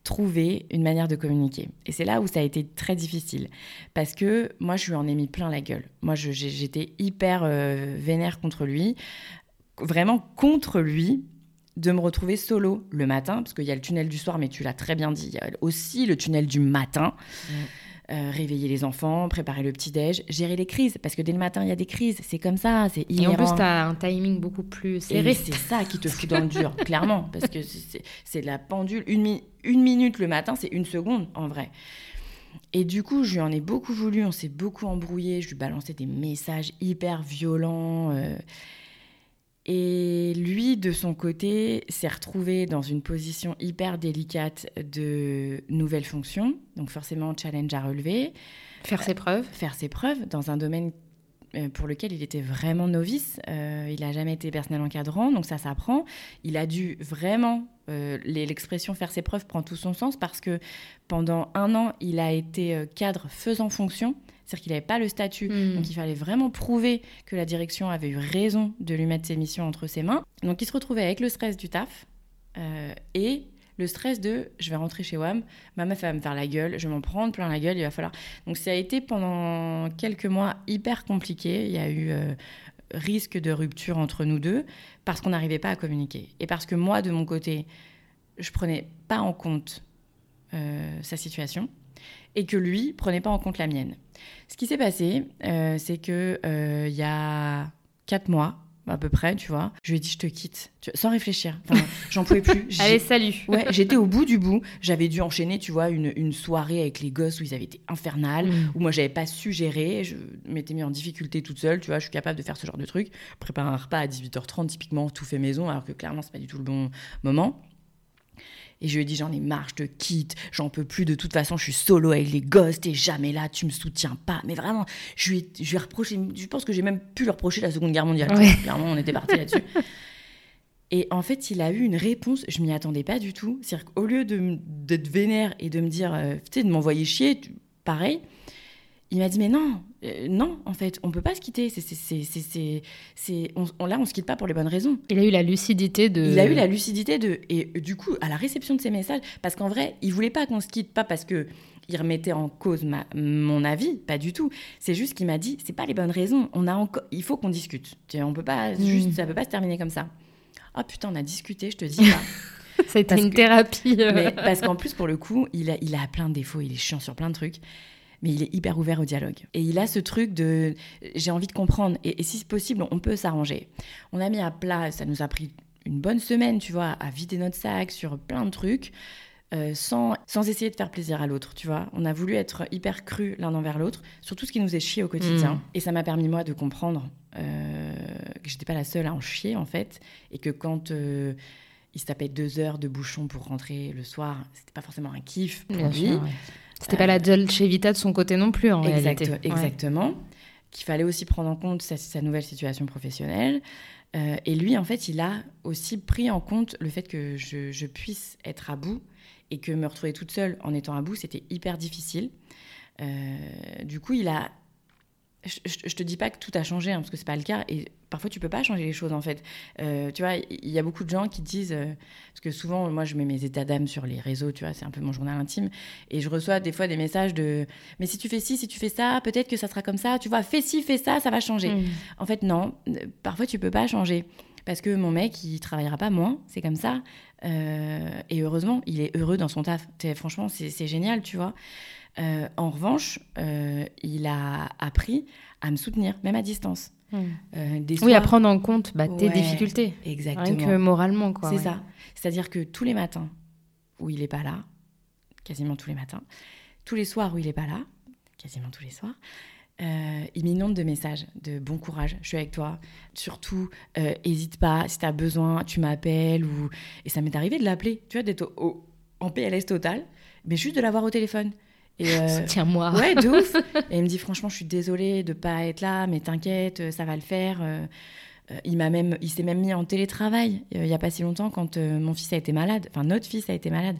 B: trouver une manière de communiquer. Et c'est là où ça a été très difficile. Parce que moi, je lui en ai mis plein la gueule. Moi, j'étais hyper euh, vénère contre lui, vraiment contre lui, de me retrouver solo le matin, parce qu'il y a le tunnel du soir, mais tu l'as très bien dit, il y a aussi le tunnel du matin. Mm. Euh, réveiller les enfants, préparer le petit-déj, gérer les crises, parce que dès le matin, il y a des crises, c'est comme ça, c'est
A: Et en plus, tu as un timing beaucoup plus serré.
B: c'est ça qui te fout dans le dur, clairement, parce que c'est la pendule. Une, une minute le matin, c'est une seconde, en vrai. Et du coup, je lui en ai beaucoup voulu, on s'est beaucoup embrouillé, je lui balançais des messages hyper violents. Euh, et lui, de son côté, s'est retrouvé dans une position hyper délicate de nouvelles fonctions, donc forcément challenge à relever.
A: Faire ses preuves.
B: Faire ses preuves dans un domaine euh, pour lequel il était vraiment novice. Euh, il n'a jamais été personnel encadrant, donc ça s'apprend. Il a dû vraiment, euh, l'expression faire ses preuves prend tout son sens parce que pendant un an, il a été cadre faisant fonction. C'est-à-dire qu'il n'avait pas le statut. Hmm. Donc il fallait vraiment prouver que la direction avait eu raison de lui mettre ses missions entre ses mains. Donc il se retrouvait avec le stress du taf euh, et le stress de je vais rentrer chez WAM, ma meuf va me faire la gueule, je vais m'en prendre plein la gueule, il va falloir. Donc ça a été pendant quelques mois hyper compliqué. Il y a eu euh, risque de rupture entre nous deux parce qu'on n'arrivait pas à communiquer. Et parce que moi, de mon côté, je prenais pas en compte euh, sa situation et que lui prenait pas en compte la mienne. Ce qui s'est passé, euh, c'est que euh, il y a quatre mois, à peu près, tu vois. Je lui ai dit, je te quitte, sans réfléchir. j'en pouvais plus.
A: Allez, salut.
B: Ouais, j'étais au bout du bout. J'avais dû enchaîner, tu vois, une, une, soirée avec les gosses où ils avaient été infernales, mm. où moi, j'avais pas su gérer. Je m'étais mis en difficulté toute seule, tu vois. Je suis capable de faire ce genre de truc. Préparer un repas à 18h30, typiquement, tout fait maison, alors que clairement, c'est pas du tout le bon moment. Et je lui ai dit, j'en ai marre, je te quitte, j'en peux plus, de toute façon, je suis solo avec les gosses, t'es jamais là, tu me soutiens pas. Mais vraiment, je lui ai, je lui ai reproché, je pense que j'ai même pu lui reprocher la Seconde Guerre mondiale. Clairement, on était parti là-dessus. Et en fait, il a eu une réponse, je m'y attendais pas du tout. C'est-à-dire qu'au lieu de, d'être vénère et de me dire, euh, tu sais, de m'envoyer chier, pareil. Il m'a dit mais non, euh, non en fait, on peut pas se quitter. C'est, c'est, on, là, on se quitte pas pour les bonnes raisons.
A: Il a eu la lucidité de.
B: Il a eu la lucidité de et du coup à la réception de ces messages, parce qu'en vrai, il voulait pas qu'on se quitte, pas parce que il remettait en cause ma, mon avis, pas du tout. C'est juste qu'il m'a dit c'est pas les bonnes raisons. On a encore, il faut qu'on discute. On peut pas hmm. juste, ça peut pas se terminer comme ça. Ah oh, putain, on a discuté, je te dis
A: a été une thérapie.
B: Euh. Mais parce qu'en plus, pour le coup, il a, il a plein de défauts, il est chiant sur plein de trucs mais il est hyper ouvert au dialogue. Et il a ce truc de j'ai envie de comprendre, et, si c'est possible, on peut s'arranger. On a mis à plat, ça nous a pris une bonne semaine, tu vois, à vider notre sac sur plein de trucs. Euh, sans, sans essayer de faire plaisir à l'autre, tu vois. On a voulu être hyper cru l'un envers l'autre sur tout ce qui nous est chier au quotidien. Mm. Et ça m'a permis, moi, de comprendre euh, que j'étais pas la seule à en chier, en fait, et que quand euh, il se tapait deux heures de bouchon pour rentrer le soir, c'était pas forcément un kiff pour lui.
A: C'était pas la Dolce Vita de son côté non plus, en réalité.
B: Exactement. Qu'il fallait aussi prendre en compte sa, nouvelle situation professionnelle. Euh, et lui, en fait, il a aussi pris en compte le fait que je, puisse être à bout et que me retrouver toute seule en étant à bout, c'était hyper difficile. Euh, du coup, il a je, je, te dis pas que tout a changé, hein, parce que c'est pas le cas. Et parfois, tu peux pas changer les choses, en fait. Euh, tu vois, il y a beaucoup de gens qui disent, euh, parce que souvent, moi, je mets mes états d'âme sur les réseaux, tu vois, c'est un peu mon journal intime, et je reçois des fois des messages de, mais si tu fais ci, si tu fais ça, peut-être que ça sera comme ça. Tu vois, fais ci, fais ça, ça va changer. Mmh. En fait, non. Parfois, tu peux pas changer. Parce que mon mec, il travaillera pas moins, c'est comme ça. Euh, et heureusement, il est heureux dans son taf. Franchement, c'est génial, tu vois. Euh, en revanche, euh, il a appris à me soutenir, même à distance.
A: Hmm. Euh, oui, à prendre en compte bah, tes difficultés.
B: Exactement.
A: Rien que moralement, quoi.
B: C'est ça. C'est-à-dire que tous les matins où il n'est pas là, quasiment tous les matins, tous les soirs où il n'est pas là, quasiment tous les soirs, il m'inonde de messages, de bon courage, je suis avec toi. Surtout, hésite pas, si tu as besoin, tu m'appelles. Ou... Et ça m'est arrivé de l'appeler, tu vois, d'être en PLS total, mais juste de l'avoir au téléphone.
A: Et euh, Tiens-moi.
B: Ouais, de ouf. et il me dit franchement, je suis désolée de pas être là, mais t'inquiète, euh, ça va le faire. Euh, il m'a même, il s'est même mis en télétravail il y a pas si longtemps quand mon fils a été malade. Enfin, notre fils a été malade.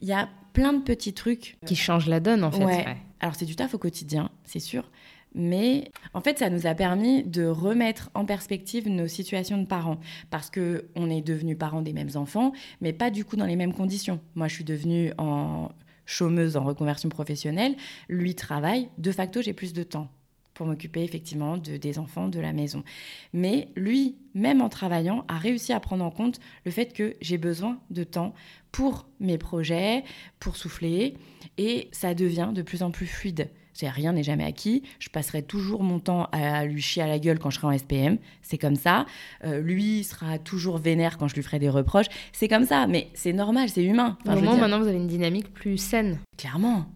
B: Il y a plein de petits trucs
A: qui changent la donne en fait.
B: Ouais. Alors c'est du taf au quotidien, c'est sûr. Mais en fait, ça nous a permis de remettre en perspective nos situations de parents. Parce que on est devenus parents des mêmes enfants, mais pas du coup dans les mêmes conditions. Moi, je suis devenue en chômeuse en reconversion professionnelle, lui travaille, de facto, j'ai plus de temps pour m'occuper effectivement de, des enfants, de la maison. Mais lui, même en travaillant, a réussi à prendre en compte le fait que j'ai besoin de temps pour mes projets, pour souffler, et ça devient de plus en plus fluide rien n'est jamais acquis. Je passerai toujours mon temps à lui chier à la gueule quand je serai en SPM. C'est comme ça. Euh, lui sera toujours vénère quand je lui ferai des reproches. C'est comme ça. Mais c'est normal, c'est humain.
A: Au moment, maintenant, vous avez une dynamique plus saine.
B: Clairement.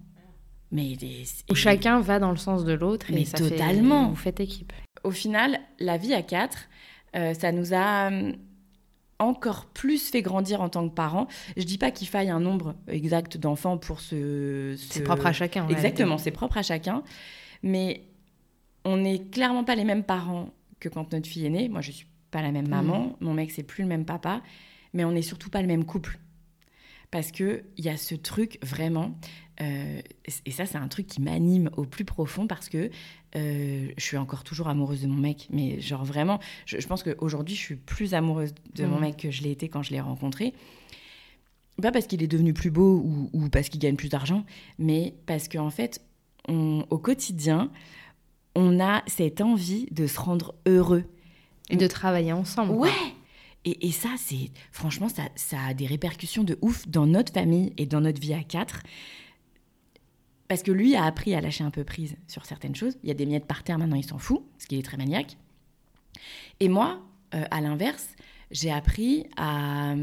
B: Mais
A: Où chacun va dans le sens de l'autre.
B: Mais totalement.
A: vous faites équipe.
B: Au final, la vie à quatre, euh, ça nous a hum, encore plus fait grandir en tant que parent. Je dis pas qu'il faille un nombre exact d'enfants pour ce.
A: C'est propre à chacun.
B: Exactement, c'est propre à chacun. Mais on n'est clairement pas les mêmes parents que quand notre fille est née. Moi, je suis pas la même maman. Mm. Mon mec, c'est plus le même papa. Mais on n'est surtout pas le même couple. Parce qu'il y a ce truc vraiment. Euh, et ça, c'est un truc qui m'anime au plus profond parce que euh, je suis encore toujours amoureuse de mon mec, mais genre vraiment, je, pense qu'aujourd'hui, je suis plus amoureuse de mon mm. mec que je l'ai été quand je l'ai rencontré. Pas parce qu'il est devenu plus beau ou, parce qu'il gagne plus d'argent, mais parce qu'en fait, au quotidien, on a cette envie de se rendre heureux.
A: Et de travailler ensemble.
B: Ouais! Et, ça, c'est franchement, ça, ça a des répercussions de ouf dans notre famille et dans notre vie à quatre. Parce que lui a appris à lâcher un peu prise sur certaines choses. Il y a des miettes par terre, maintenant il s'en fout, parce qu'il est très maniaque. Et moi, euh, à l'inverse, j'ai appris à,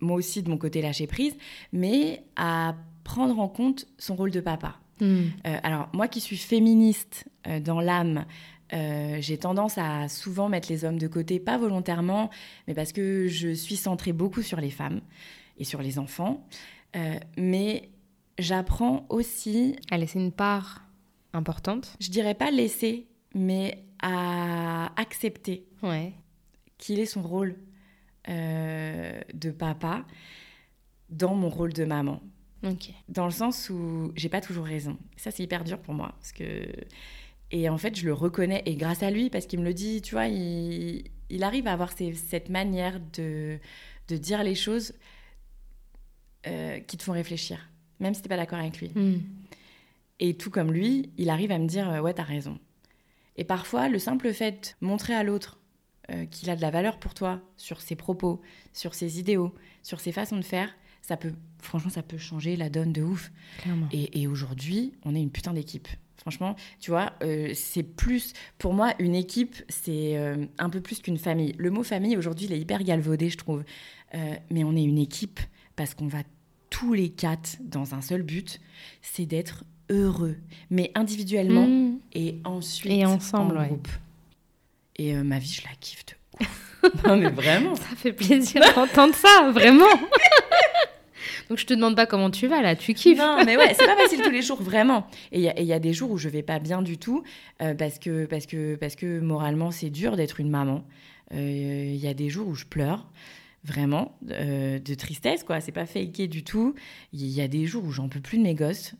B: moi aussi de mon côté, lâcher prise, mais à prendre en compte son rôle de papa. Hmm. Euh, alors, moi qui suis féministe euh, dans l'âme, j'ai tendance à souvent mettre les hommes de côté, pas volontairement, mais parce que je suis centrée beaucoup sur les femmes et sur les enfants. mais j'apprends aussi...
A: À laisser une part importante
B: Je dirais pas laisser, mais à accepter
A: ouais.
B: qu'il est son rôle euh, de papa dans mon rôle de maman. Dans le sens où j'ai pas toujours raison. Ça, c'est hyper dur pour moi. Parce que... Et en fait, je le reconnais. Et grâce à lui, parce qu'il me le dit, tu vois, il, il arrive à avoir cette manière de, de dire les choses euh, qui te font réfléchir, même si tu n'es pas d'accord avec lui. Hmm. Et tout comme lui, il arrive à me dire, euh, ouais, t'as raison. Et parfois, le simple fait de montrer à l'autre euh, qu'il a de la valeur pour toi sur ses propos, sur ses idéaux, sur ses façons de faire, ça peut, franchement, ça peut changer la donne de ouf. Et, aujourd'hui, on est une putain d'équipe. Franchement, tu vois, euh, c'est plus, pour moi, une équipe, c'est euh, un peu plus qu'une famille. Le mot famille, aujourd'hui, il est hyper galvaudé, je trouve. Mais on est une équipe parce qu'on va tous les quatre dans un seul but, c'est d'être heureux, mais individuellement mmh. et ensuite
A: et ensemble,
B: en groupe. Et ma vie, je la kiffe de ouf. non, mais vraiment.
A: Ça fait plaisir d'entendre ça, vraiment. Donc je te demande pas comment tu vas là, tu kiffes.
B: Non, mais ouais, c'est pas facile tous les jours, vraiment. Et il y, a des jours où je vais pas bien du tout euh, parce, que, parce, que, parce que moralement c'est dur d'être une maman. Il euh, y a des jours où je pleure vraiment euh, de tristesse quoi c'est pas faké du tout il y a des jours où j'en peux plus de mes gosses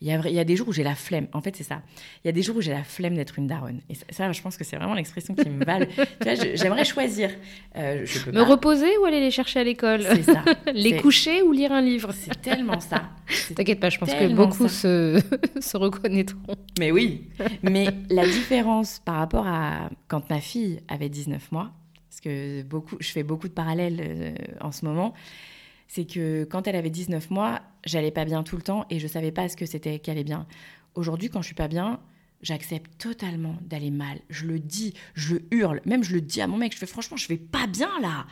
B: il y, a, il y a des jours où j'ai la flemme. En fait, c'est ça. Il y a des jours où j'ai la flemme d'être une daronne. Et ça, je pense que c'est vraiment l'expression qui me valent. j'aimerais choisir.
A: Euh, je peux me reposer ou aller les chercher à l'école?
B: C'est ça.
A: les coucher ou lire un livre?
B: C'est tellement ça.
A: T'inquiète pas, je pense que beaucoup se, se reconnaîtront.
B: Mais oui. Mais la différence par rapport à quand ma fille avait 19 mois, parce que beaucoup, je fais beaucoup de parallèles euh, en ce moment, c'est que quand elle avait 19 mois, j'allais pas bien tout le temps et je savais pas ce que c'était qu'elle bien. Aujourd'hui, quand je suis pas bien, j'accepte totalement d'aller mal. Je le dis, je le hurle, même je le dis à mon mec, je fais franchement, je vais pas bien là.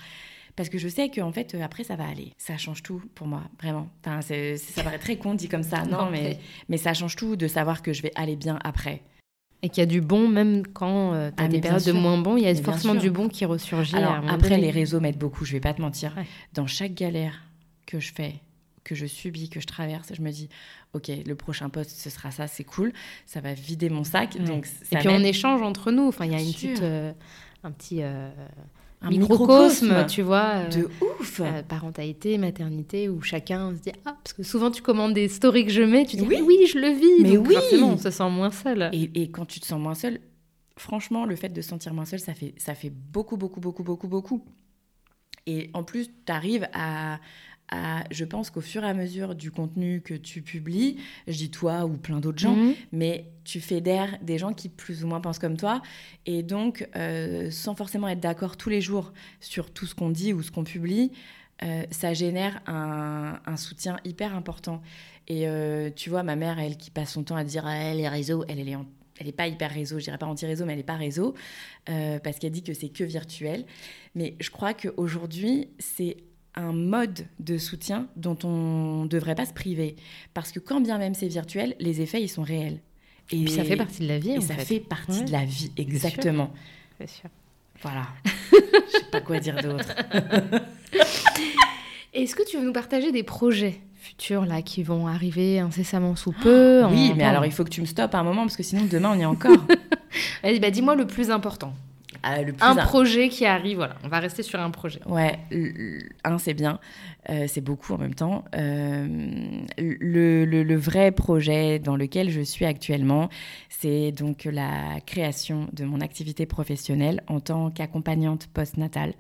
B: Parce que je sais qu'en fait, euh, après, ça va aller. Ça change tout pour moi, vraiment. Enfin, ça paraît très con dit comme ça. Non, mais, mais ça change tout de savoir que je vais aller bien après.
A: Et qu'il y a du bon, même quand euh, tu as ah, des périodes de moins bon, il y a forcément du bon qui ressurgit.
B: après, les réseaux m'aident beaucoup, je vais pas te mentir. Dans chaque galère que je fais, que je subis, que je traverse, je me dis, ok, le prochain poste, ce sera ça, c'est cool, ça va vider mon sac. Donc
A: et puis on échange entre nous. Enfin, il y a une petite, euh, un petit euh, un microcosme, tu vois.
B: Euh, de ouf.
A: parentalité, maternité, où chacun se dit, ah, parce que souvent tu commandes des stories que je mets, tu dis, oui, oui je le vis. Mais oui. Forcément, on se sent moins seul.
B: Et, et quand tu te sens moins seul, franchement, le fait de se sentir moins seul, ça fait, ça fait beaucoup, beaucoup, beaucoup, beaucoup, beaucoup. Et en plus, tu arrives à, je pense qu'au fur et à mesure du contenu que tu publies, je dis toi ou plein d'autres gens, mhm. mais tu fédères des gens qui plus ou moins pensent comme toi. Et donc, euh, sans forcément être d'accord tous les jours sur tout ce qu'on dit ou ce qu'on publie, euh, ça génère un, soutien hyper important. Et euh, tu vois, ma mère, elle qui passe son temps à dire ah, les réseaux, elle, elle est elle n'est pas hyper réseau, je dirais pas anti-réseau, mais elle n'est pas réseau, parce qu'elle dit que c'est que virtuel. Mais je crois qu'aujourd'hui, c'est un mode de soutien dont on ne devrait pas se priver. Parce que quand bien même c'est virtuel, les effets, ils sont réels.
A: Et, ça fait partie de la vie.
B: Et
A: ça
B: fait, partie de la vie, exactement.
A: C'est sûr.
B: Voilà. Je sais pas quoi dire d'autre.
A: Est-ce que tu veux nous partager des projets futurs là qui vont arriver incessamment sous peu?
B: Oui, mais alors il faut que tu me stoppes un moment parce que sinon demain on y est encore.
A: Vas-y, bah, dis-moi le plus important.
B: Ah,
A: un projet qui arrive, voilà, on va rester sur un projet.
B: Ouais, un c'est bien, euh, c'est beaucoup en même temps. Euh, le, le, vrai projet dans lequel je suis actuellement, c'est donc la création de mon activité professionnelle en tant qu'accompagnante postnatale.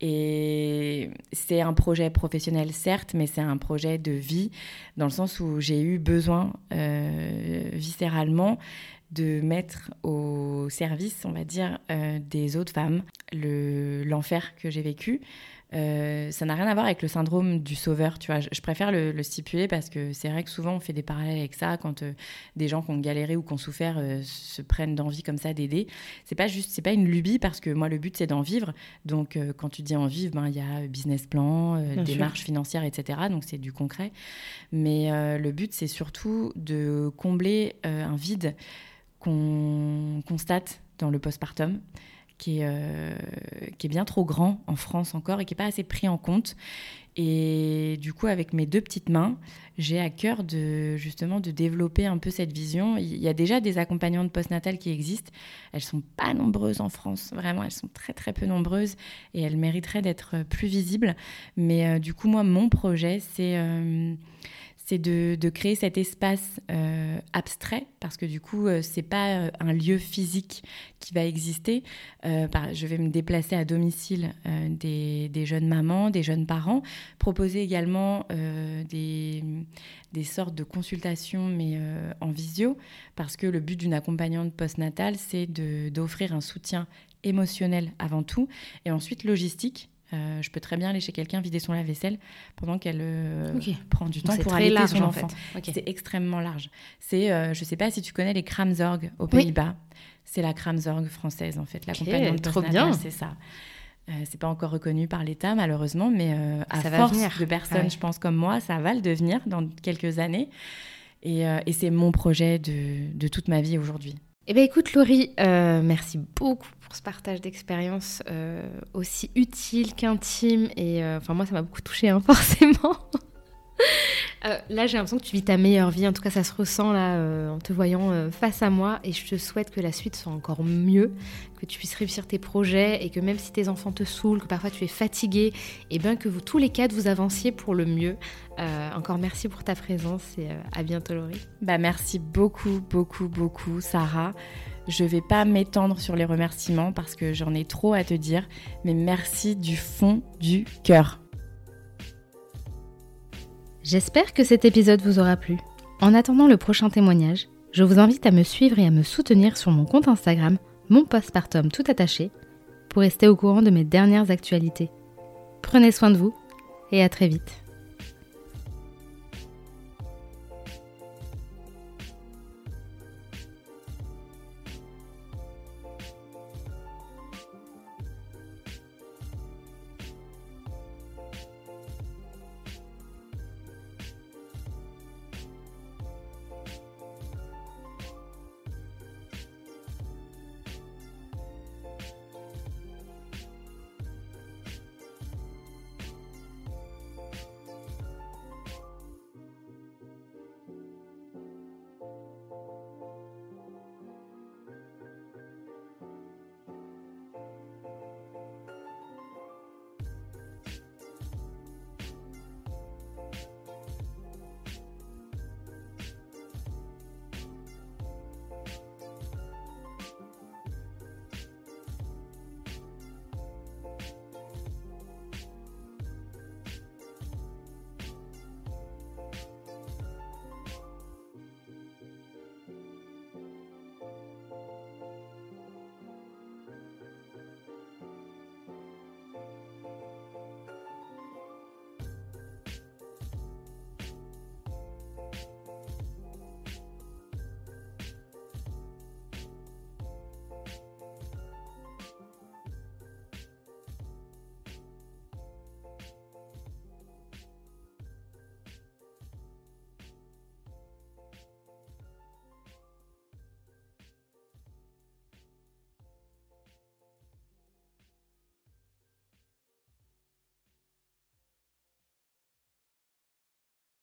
B: Et c'est un projet professionnel, certes, mais c'est un projet de vie, dans le sens où j'ai eu besoin euh, viscéralement de mettre au service, on va dire, euh, des autres femmes l'enfer que j'ai vécu. Euh, ça n'a rien à voir avec le syndrome du sauveur, tu vois. Je, préfère le, stipuler parce que c'est vrai que souvent on fait des parallèles avec ça quand euh, des gens qui ont galéré ou qui ont souffert se prennent d'envie comme ça d'aider. C'est pas juste, c'est pas une lubie parce que moi le but c'est d'en vivre. Donc quand tu dis en vivre, ben il y a business plan, démarche financière, etc. Donc c'est du concret. Mais le but c'est surtout de combler un vide qu'on constate dans le postpartum, qui est, qui est bien trop grand en France encore et qui n'est pas assez pris en compte. Et du coup, avec mes deux petites mains, j'ai à cœur de justement de développer un peu cette vision. Il y a déjà des accompagnantes postnatales qui existent. Elles sont pas nombreuses en France, vraiment, elles sont très très peu nombreuses et elles mériteraient d'être plus visibles. Mais euh, du coup, moi, mon projet, c'est euh, c'est de, créer cet espace euh, abstrait, parce que du coup, euh, c'est pas euh, un lieu physique qui va exister. je vais me déplacer à domicile des, jeunes mamans, des jeunes parents, proposer également des, des, sortes de consultations, mais en visio, parce que le but d'une accompagnante postnatale, c'est d'offrir un soutien émotionnel avant tout, et ensuite logistique euh, je peux très bien aller chez quelqu'un vider son lave-vaisselle pendant qu'elle euh, prend du temps pour aller son enfant. C'est extrêmement large. C'est, euh, je ne sais pas si tu connais les Kramzorg aux Pays-Bas. C'est la Kramzorg française en fait, l'accompagnement okay, trop bien. C'est ça. c'est pas encore reconnu par l'État malheureusement, mais à force de personnes, je pense comme moi, ça va le devenir dans quelques années. Et, et c'est mon projet de, de toute ma vie aujourd'hui.
A: Eh bien écoute Laurie, merci beaucoup pour ce partage d'expérience euh, aussi utile qu'intime. Et euh, enfin, moi, ça m'a beaucoup touché, hein, forcément. Euh, là, j'ai l'impression que tu vis ta meilleure vie. En tout cas, ça se ressent là en te voyant face à moi. Et je te souhaite que la suite soit encore mieux, que tu puisses réussir tes projets et que même si tes enfants te saoulent, que parfois tu es fatigué, et eh bien que vous tous les quatre vous avanciez pour le mieux. encore merci pour ta présence et à bientôt, Laurie.
B: Bah merci beaucoup, beaucoup, beaucoup, Sarah. Je ne vais pas m'étendre sur les remerciements parce que j'en ai trop à te dire, mais merci du fond du cœur.
A: J'espère que cet épisode vous aura plu. En attendant le prochain témoignage, je vous invite à me suivre et à me soutenir sur mon compte Instagram, mon postpartum tout attaché, pour rester au courant de mes dernières actualités. Prenez soin de vous et à très vite.